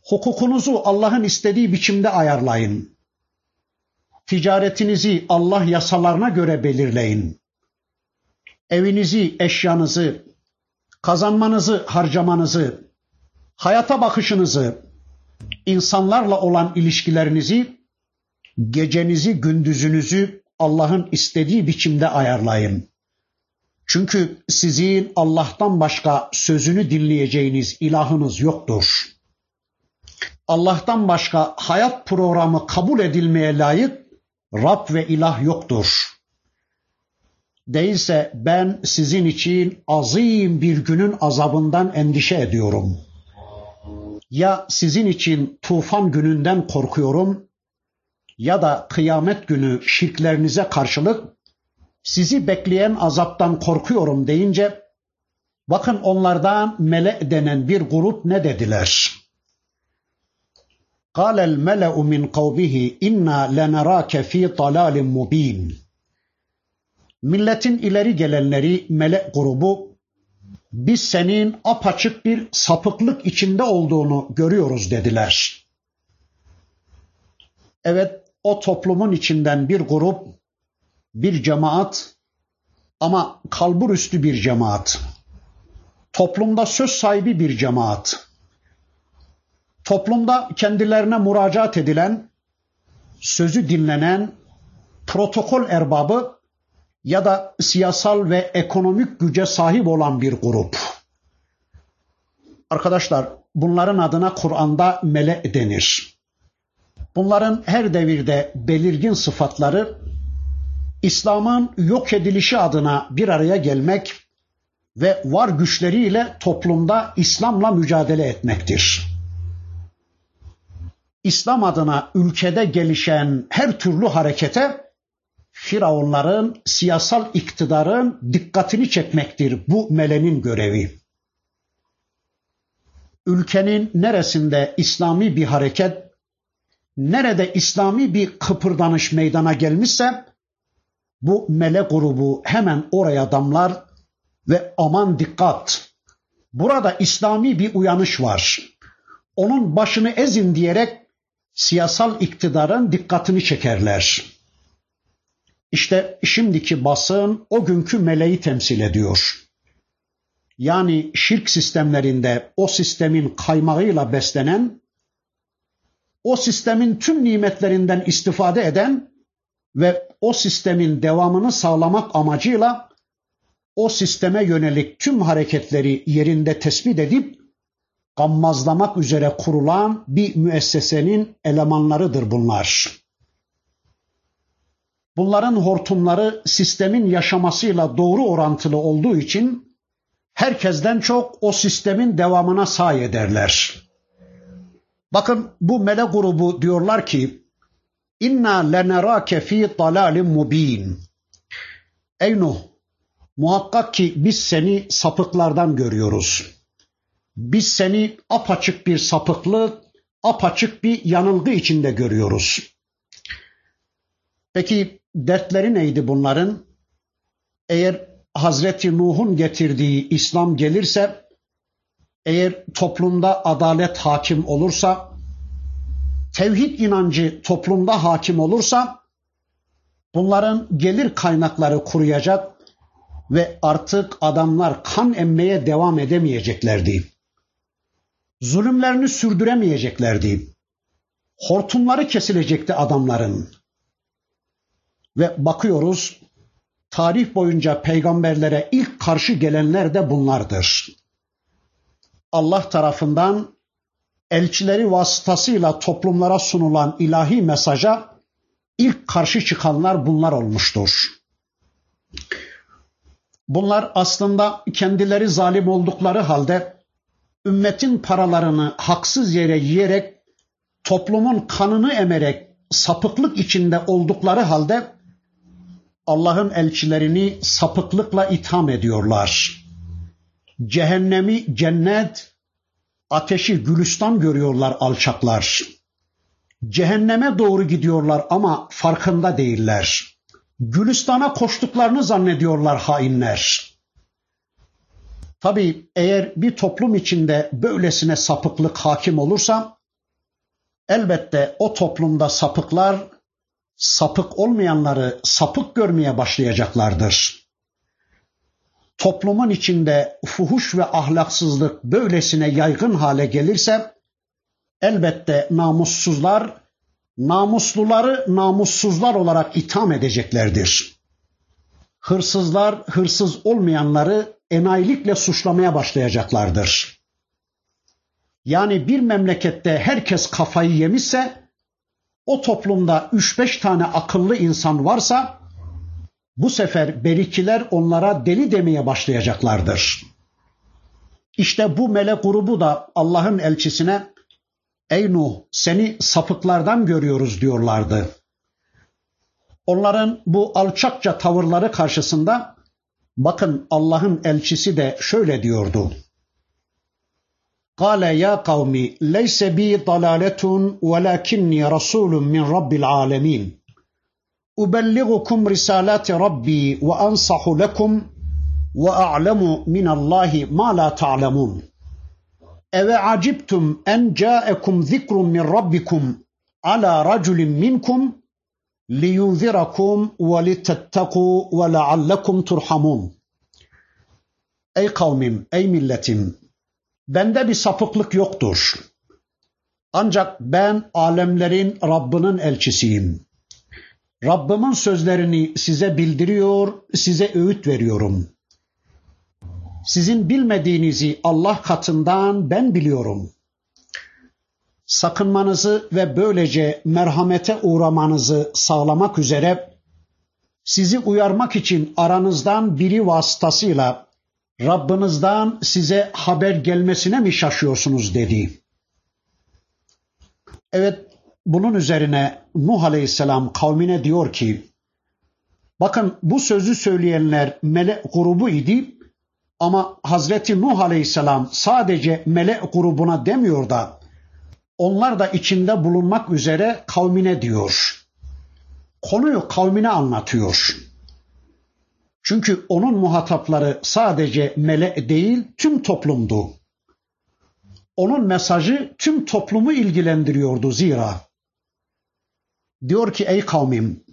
Hukukunuzu Allah'ın istediği biçimde ayarlayın. Ticaretinizi Allah yasalarına göre belirleyin. Evinizi, eşyanızı, kazanmanızı, harcamanızı, hayata bakışınızı, insanlarla olan ilişkilerinizi, gecenizi, gündüzünüzü Allah'ın istediği biçimde ayarlayın. Çünkü sizin Allah'tan başka sözünü dinleyeceğiniz ilahınız yoktur. Allah'tan başka hayat programı kabul edilmeye layık Rab ve ilah yoktur. Değilse ben sizin için azim bir günün azabından endişe ediyorum. Ya sizin için tufan gününden korkuyorum ya da kıyamet günü şirklerinize karşılık sizi bekleyen azaptan korkuyorum deyince bakın onlardan mele denen bir grup ne dediler? قال الملأ من قومه إنا لنراك في ضلال مبين Milletin ileri gelenleri melek grubu biz senin apaçık bir sapıklık içinde olduğunu görüyoruz dediler. Evet o toplumun içinden bir grup, bir cemaat ama kalbur üstü bir cemaat. Toplumda söz sahibi bir cemaat. Toplumda kendilerine müracaat edilen, sözü dinlenen, protokol erbabı ya da siyasal ve ekonomik güce sahip olan bir grup. Arkadaşlar bunların adına Kur'an'da mele denir. Bunların her devirde belirgin sıfatları İslam'ın yok edilişi adına bir araya gelmek ve var güçleriyle toplumda İslam'la mücadele etmektir. İslam adına ülkede gelişen her türlü harekete Firavunların siyasal iktidarın dikkatini çekmektir bu melenin görevi. ülkenin neresinde İslami bir hareket, nerede İslami bir kıpırdanış meydana gelmişse bu melek grubu hemen oraya damlar ve aman dikkat. Burada İslami bir uyanış var. Onun başını ezin diyerek siyasal iktidarın dikkatini çekerler. İşte şimdiki basın o günkü meleği temsil ediyor. Yani şirk sistemlerinde o sistemin kaymağıyla beslenen, o sistemin tüm nimetlerinden istifade eden ve o sistemin devamını sağlamak amacıyla o sisteme yönelik tüm hareketleri yerinde tespit edip gammazlamak üzere kurulan bir müessesenin elemanlarıdır bunlar. Bunların hortumları sistemin yaşamasıyla doğru orantılı olduğu için herkesten çok o sistemin devamına say ederler. Bakın bu mele grubu diyorlar ki İnna lenerake fi dalalin mubin. Ey Nuh, muhakkak ki biz seni sapıklardan görüyoruz. Biz seni apaçık bir sapıklık, apaçık bir yanılgı içinde görüyoruz. Peki dertleri neydi bunların? Eğer Hazreti Nuh'un getirdiği İslam gelirse, eğer toplumda adalet hakim olursa, tevhid inancı toplumda hakim olursa, bunların gelir kaynakları kuruyacak ve artık adamlar kan emmeye devam edemeyeceklerdi. Zulümlerini sürdüremeyeceklerdi. Hortumları kesilecekti adamların. Ve bakıyoruz tarih boyunca peygamberlere ilk karşı gelenler de bunlardır. Allah tarafından elçileri vasıtasıyla toplumlara sunulan ilahi mesaja ilk karşı çıkanlar bunlar olmuştur. Bunlar aslında kendileri zalim oldukları halde ümmetin paralarını haksız yere yiyerek toplumun kanını emerek sapıklık içinde oldukları halde Allah'ın elçilerini sapıklıkla itham ediyorlar. Cehennemi cennet, ateşi gülistan görüyorlar alçaklar. Cehenneme doğru gidiyorlar ama farkında değiller. Gülistana koştuklarını zannediyorlar hainler. Tabi eğer bir toplum içinde böylesine sapıklık hakim olursa elbette o toplumda sapıklar sapık olmayanları sapık görmeye başlayacaklardır. Toplumun içinde fuhuş ve ahlaksızlık böylesine yaygın hale gelirse elbette namussuzlar namusluları namussuzlar olarak itham edeceklerdir. Hırsızlar hırsız olmayanları enayilikle suçlamaya başlayacaklardır. Yani bir memlekette herkes kafayı yemişse o toplumda 3-5 tane akıllı insan varsa bu sefer berikiler onlara deli demeye başlayacaklardır. İşte bu melek grubu da Allah'ın elçisine Ey Nuh seni sapıklardan görüyoruz diyorlardı. Onların bu alçakça tavırları karşısında bakın Allah'ın elçisi de şöyle diyordu. قال يا قوم ليس بي ضلالة ولكني رسول من رب العالمين. أبلغكم رسالات ربي وأنصح لكم وأعلم من الله ما لا تعلمون. أوعجبتم أن جاءكم ذكر من ربكم على رجل منكم لينذركم ولتتقوا ولعلكم ترحمون. Ey kavmim, ey milletim, Bende bir sapıklık yoktur. Ancak ben alemlerin Rabbinin elçisiyim. Rabbimin sözlerini size bildiriyor, size öğüt veriyorum. Sizin bilmediğinizi Allah katından ben biliyorum. Sakınmanızı ve böylece merhamete uğramanızı sağlamak üzere sizi uyarmak için aranızdan biri vasıtasıyla Rabbinizden size haber gelmesine mi şaşıyorsunuz dedi. Evet bunun üzerine Nuh Aleyhisselam kavmine diyor ki bakın bu sözü söyleyenler melek grubu idi Ama Hazreti Nuh Aleyhisselam sadece melek grubuna demiyor da onlar da içinde bulunmak üzere kavmine diyor. Konuyu kavmine anlatıyor. Çünkü onun muhatapları sadece mele değil tüm toplumdu. Onun mesajı tüm toplumu ilgilendiriyordu zira. Diyor ki ey kavmim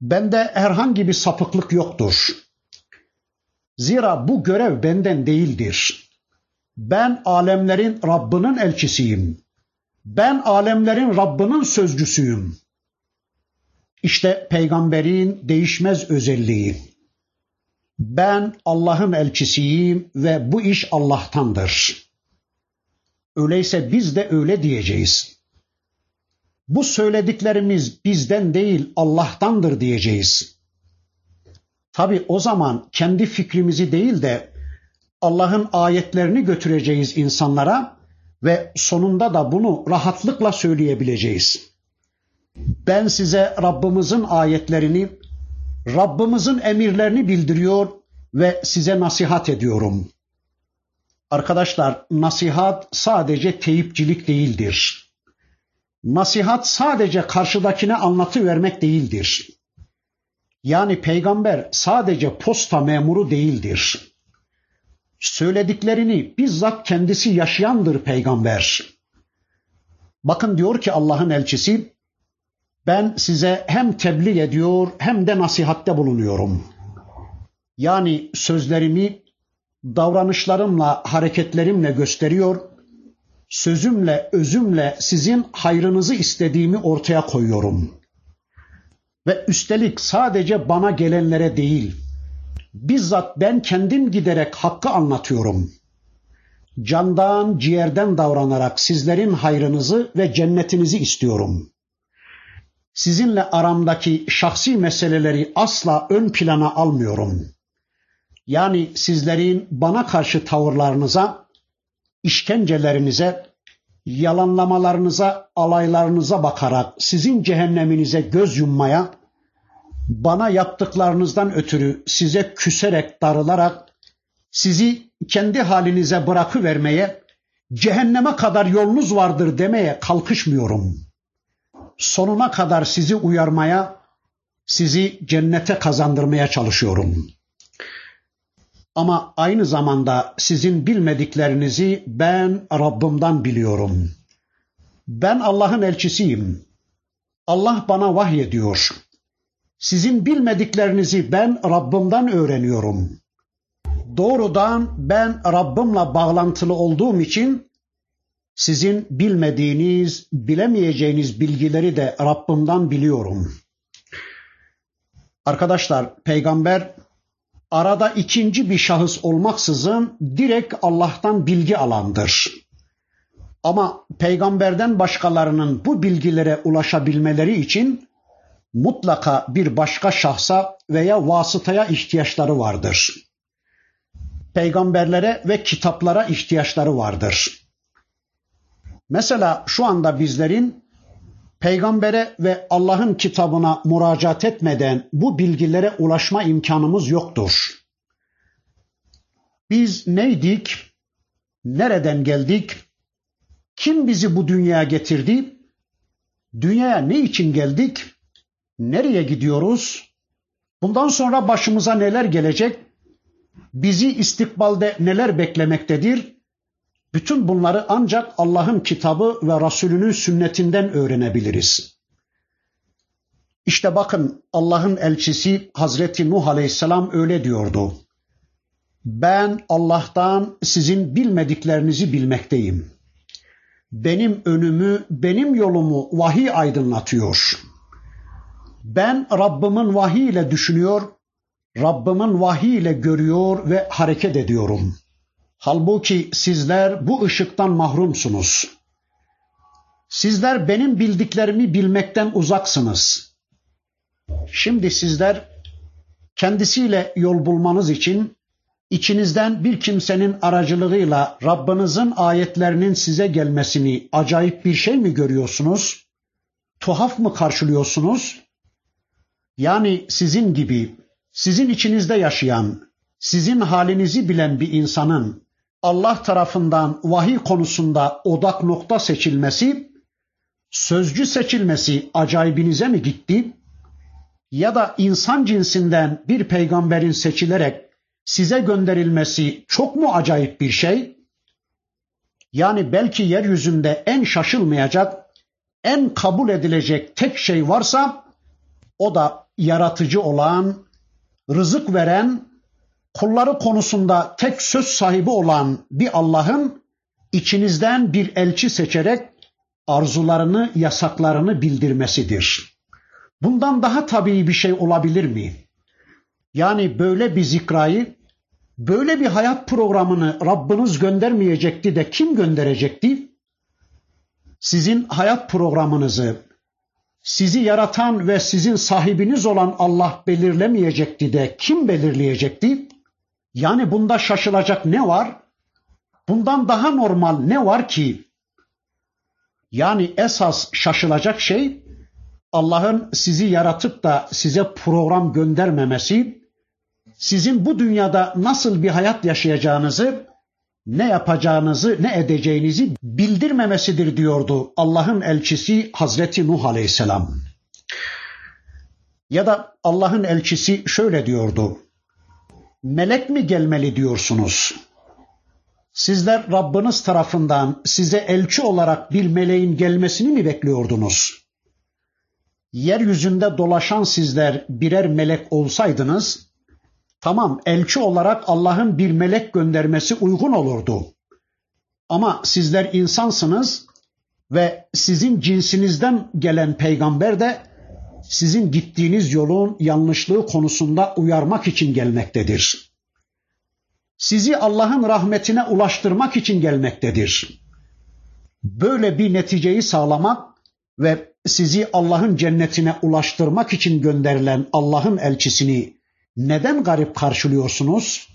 bende herhangi bir sapıklık yoktur. Zira bu görev benden değildir. Ben alemlerin Rabbinin elçisiyim. Ben alemlerin Rabbinin sözcüsüyüm. İşte peygamberin değişmez özelliği. Ben Allah'ın elçisiyim ve bu iş Allah'tandır. Öyleyse biz de öyle diyeceğiz. Bu söylediklerimiz bizden değil Allah'tandır diyeceğiz. Tabi o zaman kendi fikrimizi değil de Allah'ın ayetlerini götüreceğiz insanlara ve sonunda da bunu rahatlıkla söyleyebileceğiz. Ben size Rabbimizin ayetlerini, Rabbimizin emirlerini bildiriyor ve size nasihat ediyorum. Arkadaşlar nasihat sadece teyipcilik değildir. Nasihat sadece karşıdakine anlatı vermek değildir. Yani peygamber sadece posta memuru değildir. Söylediklerini bizzat kendisi yaşayandır peygamber. Bakın diyor ki Allah'ın elçisi ben size hem tebliğ ediyor hem de nasihatte bulunuyorum. Yani sözlerimi davranışlarımla, hareketlerimle gösteriyor, sözümle, özümle sizin hayrınızı istediğimi ortaya koyuyorum. Ve üstelik sadece bana gelenlere değil, bizzat ben kendim giderek hakkı anlatıyorum. Candan, ciğerden davranarak sizlerin hayrınızı ve cennetinizi istiyorum. Sizinle aramdaki şahsi meseleleri asla ön plana almıyorum. Yani sizlerin bana karşı tavırlarınıza, işkencelerinize, yalanlamalarınıza, alaylarınıza bakarak sizin cehenneminize göz yummaya, bana yaptıklarınızdan ötürü size küserek darılarak sizi kendi halinize bırakıvermeye, cehenneme kadar yolunuz vardır demeye kalkışmıyorum. Sonuna kadar sizi uyarmaya, sizi cennete kazandırmaya çalışıyorum. Ama aynı zamanda sizin bilmediklerinizi ben Rabbimden biliyorum. Ben Allah'ın elçisiyim. Allah bana vahyediyor. Sizin bilmediklerinizi ben Rabbimden öğreniyorum. Doğrudan ben Rabbimle bağlantılı olduğum için sizin bilmediğiniz, bilemeyeceğiniz bilgileri de Rabbimden biliyorum. Arkadaşlar, peygamber arada ikinci bir şahıs olmaksızın direkt Allah'tan bilgi alandır. Ama peygamberden başkalarının bu bilgilere ulaşabilmeleri için mutlaka bir başka şahsa veya vasıtaya ihtiyaçları vardır. Peygamberlere ve kitaplara ihtiyaçları vardır. Mesela şu anda bizlerin peygambere ve Allah'ın kitabına müracaat etmeden bu bilgilere ulaşma imkanımız yoktur. Biz neydik? Nereden geldik? Kim bizi bu dünyaya getirdi? Dünyaya ne için geldik? Nereye gidiyoruz? Bundan sonra başımıza neler gelecek? Bizi istikbalde neler beklemektedir? Bütün bunları ancak Allah'ın kitabı ve Resulünün sünnetinden öğrenebiliriz. İşte bakın Allah'ın elçisi Hazreti Nuh Aleyhisselam öyle diyordu. Ben Allah'tan sizin bilmediklerinizi bilmekteyim. Benim önümü, benim yolumu vahiy aydınlatıyor. Ben Rabbimin vahiy ile düşünüyor, Rabbimin vahiy ile görüyor ve hareket ediyorum.'' Halbuki sizler bu ışıktan mahrumsunuz. Sizler benim bildiklerimi bilmekten uzaksınız. Şimdi sizler kendisiyle yol bulmanız için içinizden bir kimsenin aracılığıyla Rabbinizin ayetlerinin size gelmesini acayip bir şey mi görüyorsunuz? Tuhaf mı karşılıyorsunuz? Yani sizin gibi, sizin içinizde yaşayan, sizin halinizi bilen bir insanın Allah tarafından vahiy konusunda odak nokta seçilmesi, sözcü seçilmesi acayibinize mi gitti? Ya da insan cinsinden bir peygamberin seçilerek size gönderilmesi çok mu acayip bir şey? Yani belki yeryüzünde en şaşılmayacak, en kabul edilecek tek şey varsa o da yaratıcı olan, rızık veren, kulları konusunda tek söz sahibi olan bir Allah'ın içinizden bir elçi seçerek arzularını, yasaklarını bildirmesidir. Bundan daha tabii bir şey olabilir mi? Yani böyle bir zikrayı, böyle bir hayat programını Rabbiniz göndermeyecekti de kim gönderecekti? Sizin hayat programınızı sizi yaratan ve sizin sahibiniz olan Allah belirlemeyecekti de kim belirleyecekti? Yani bunda şaşılacak ne var? Bundan daha normal ne var ki? Yani esas şaşılacak şey Allah'ın sizi yaratıp da size program göndermemesi, sizin bu dünyada nasıl bir hayat yaşayacağınızı, ne yapacağınızı, ne edeceğinizi bildirmemesidir diyordu Allah'ın elçisi Hazreti Nuh Aleyhisselam. Ya da Allah'ın elçisi şöyle diyordu melek mi gelmeli diyorsunuz? Sizler Rabbiniz tarafından size elçi olarak bir meleğin gelmesini mi bekliyordunuz? Yeryüzünde dolaşan sizler birer melek olsaydınız, tamam elçi olarak Allah'ın bir melek göndermesi uygun olurdu. Ama sizler insansınız ve sizin cinsinizden gelen peygamber de sizin gittiğiniz yolun yanlışlığı konusunda uyarmak için gelmektedir. Sizi Allah'ın rahmetine ulaştırmak için gelmektedir. Böyle bir neticeyi sağlamak ve sizi Allah'ın cennetine ulaştırmak için gönderilen Allah'ın elçisini neden garip karşılıyorsunuz?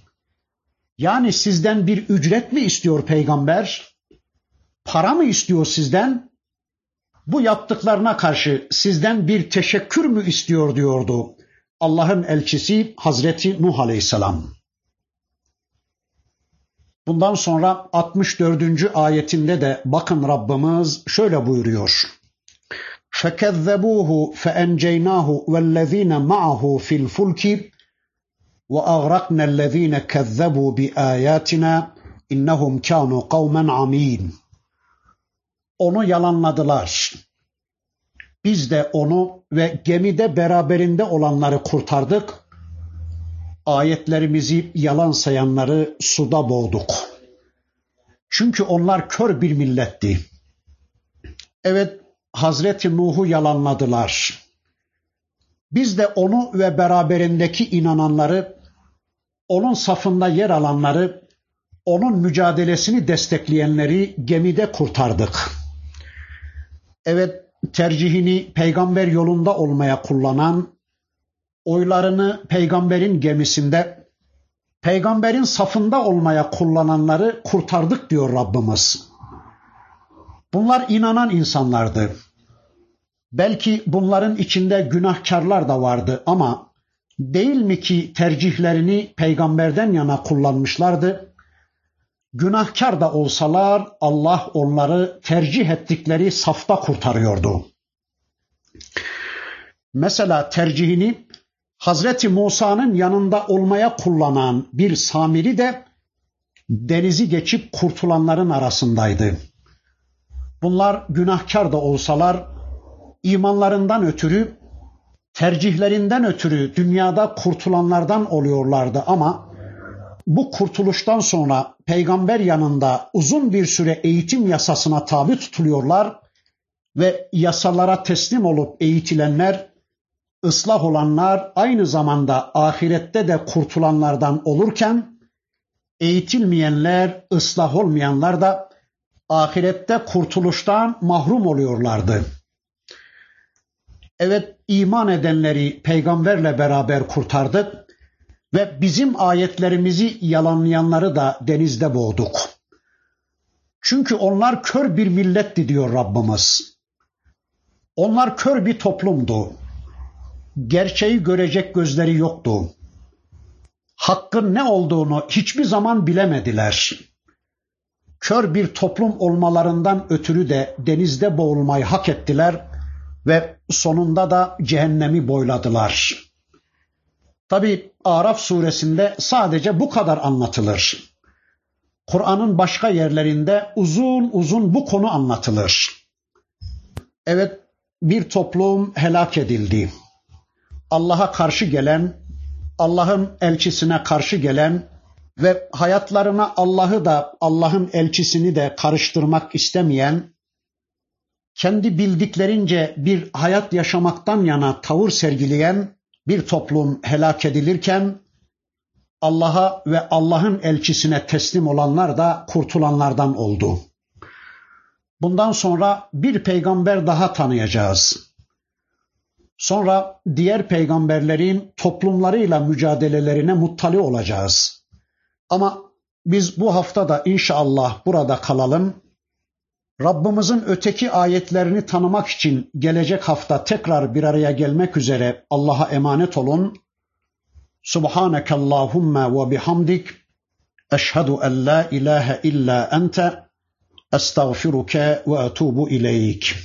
Yani sizden bir ücret mi istiyor peygamber? Para mı istiyor sizden? bu yaptıklarına karşı sizden bir teşekkür mü istiyor diyordu Allah'ın elçisi Hazreti Nuh Aleyhisselam. Bundan sonra 64. ayetinde de bakın Rabbimiz şöyle buyuruyor. فَكَذَّبُوهُ فَاَنْجَيْنَاهُ وَالَّذ۪ينَ مَعَهُ فِي الْفُلْكِ وَأَغْرَقْنَا الَّذ۪ينَ كَذَّبُوا بِآيَاتِنَا اِنَّهُمْ كَانُوا قَوْمًا عَم۪ينَ onu yalanladılar. Biz de onu ve gemide beraberinde olanları kurtardık. Ayetlerimizi yalan sayanları suda boğduk. Çünkü onlar kör bir milletti. Evet, Hazreti Nuh'u yalanladılar. Biz de onu ve beraberindeki inananları, onun safında yer alanları, onun mücadelesini destekleyenleri gemide kurtardık.'' Evet tercihini peygamber yolunda olmaya kullanan, oylarını peygamberin gemisinde, peygamberin safında olmaya kullananları kurtardık diyor Rabbimiz. Bunlar inanan insanlardı. Belki bunların içinde günahkarlar da vardı ama değil mi ki tercihlerini peygamberden yana kullanmışlardı? Günahkar da olsalar Allah onları tercih ettikleri safta kurtarıyordu. Mesela tercihini Hazreti Musa'nın yanında olmaya kullanan bir Samiri de denizi geçip kurtulanların arasındaydı. Bunlar günahkar da olsalar imanlarından ötürü, tercihlerinden ötürü dünyada kurtulanlardan oluyorlardı ama bu kurtuluştan sonra peygamber yanında uzun bir süre eğitim yasasına tabi tutuluyorlar ve yasalara teslim olup eğitilenler, ıslah olanlar aynı zamanda ahirette de kurtulanlardan olurken eğitilmeyenler, ıslah olmayanlar da ahirette kurtuluştan mahrum oluyorlardı. Evet iman edenleri peygamberle beraber kurtardık ve bizim ayetlerimizi yalanlayanları da denizde boğduk. Çünkü onlar kör bir milletti diyor Rabbimiz. Onlar kör bir toplumdu. Gerçeği görecek gözleri yoktu. Hakkın ne olduğunu hiçbir zaman bilemediler. Kör bir toplum olmalarından ötürü de denizde boğulmayı hak ettiler ve sonunda da cehennemi boyladılar. Tabi Araf suresinde sadece bu kadar anlatılır. Kur'an'ın başka yerlerinde uzun uzun bu konu anlatılır. Evet bir toplum helak edildi. Allah'a karşı gelen, Allah'ın elçisine karşı gelen ve hayatlarına Allah'ı da Allah'ın elçisini de karıştırmak istemeyen, kendi bildiklerince bir hayat yaşamaktan yana tavır sergileyen bir toplum helak edilirken Allah'a ve Allah'ın elçisine teslim olanlar da kurtulanlardan oldu. Bundan sonra bir peygamber daha tanıyacağız. Sonra diğer peygamberlerin toplumlarıyla mücadelelerine muttali olacağız. Ama biz bu hafta da inşallah burada kalalım. Rabbimizin öteki ayetlerini tanımak için gelecek hafta tekrar bir araya gelmek üzere Allah'a emanet olun. Subhaneke Allahumma ve bihamdik. Eşhedü en la ilahe illa ente. Estağfiruke ve etubu ileyk.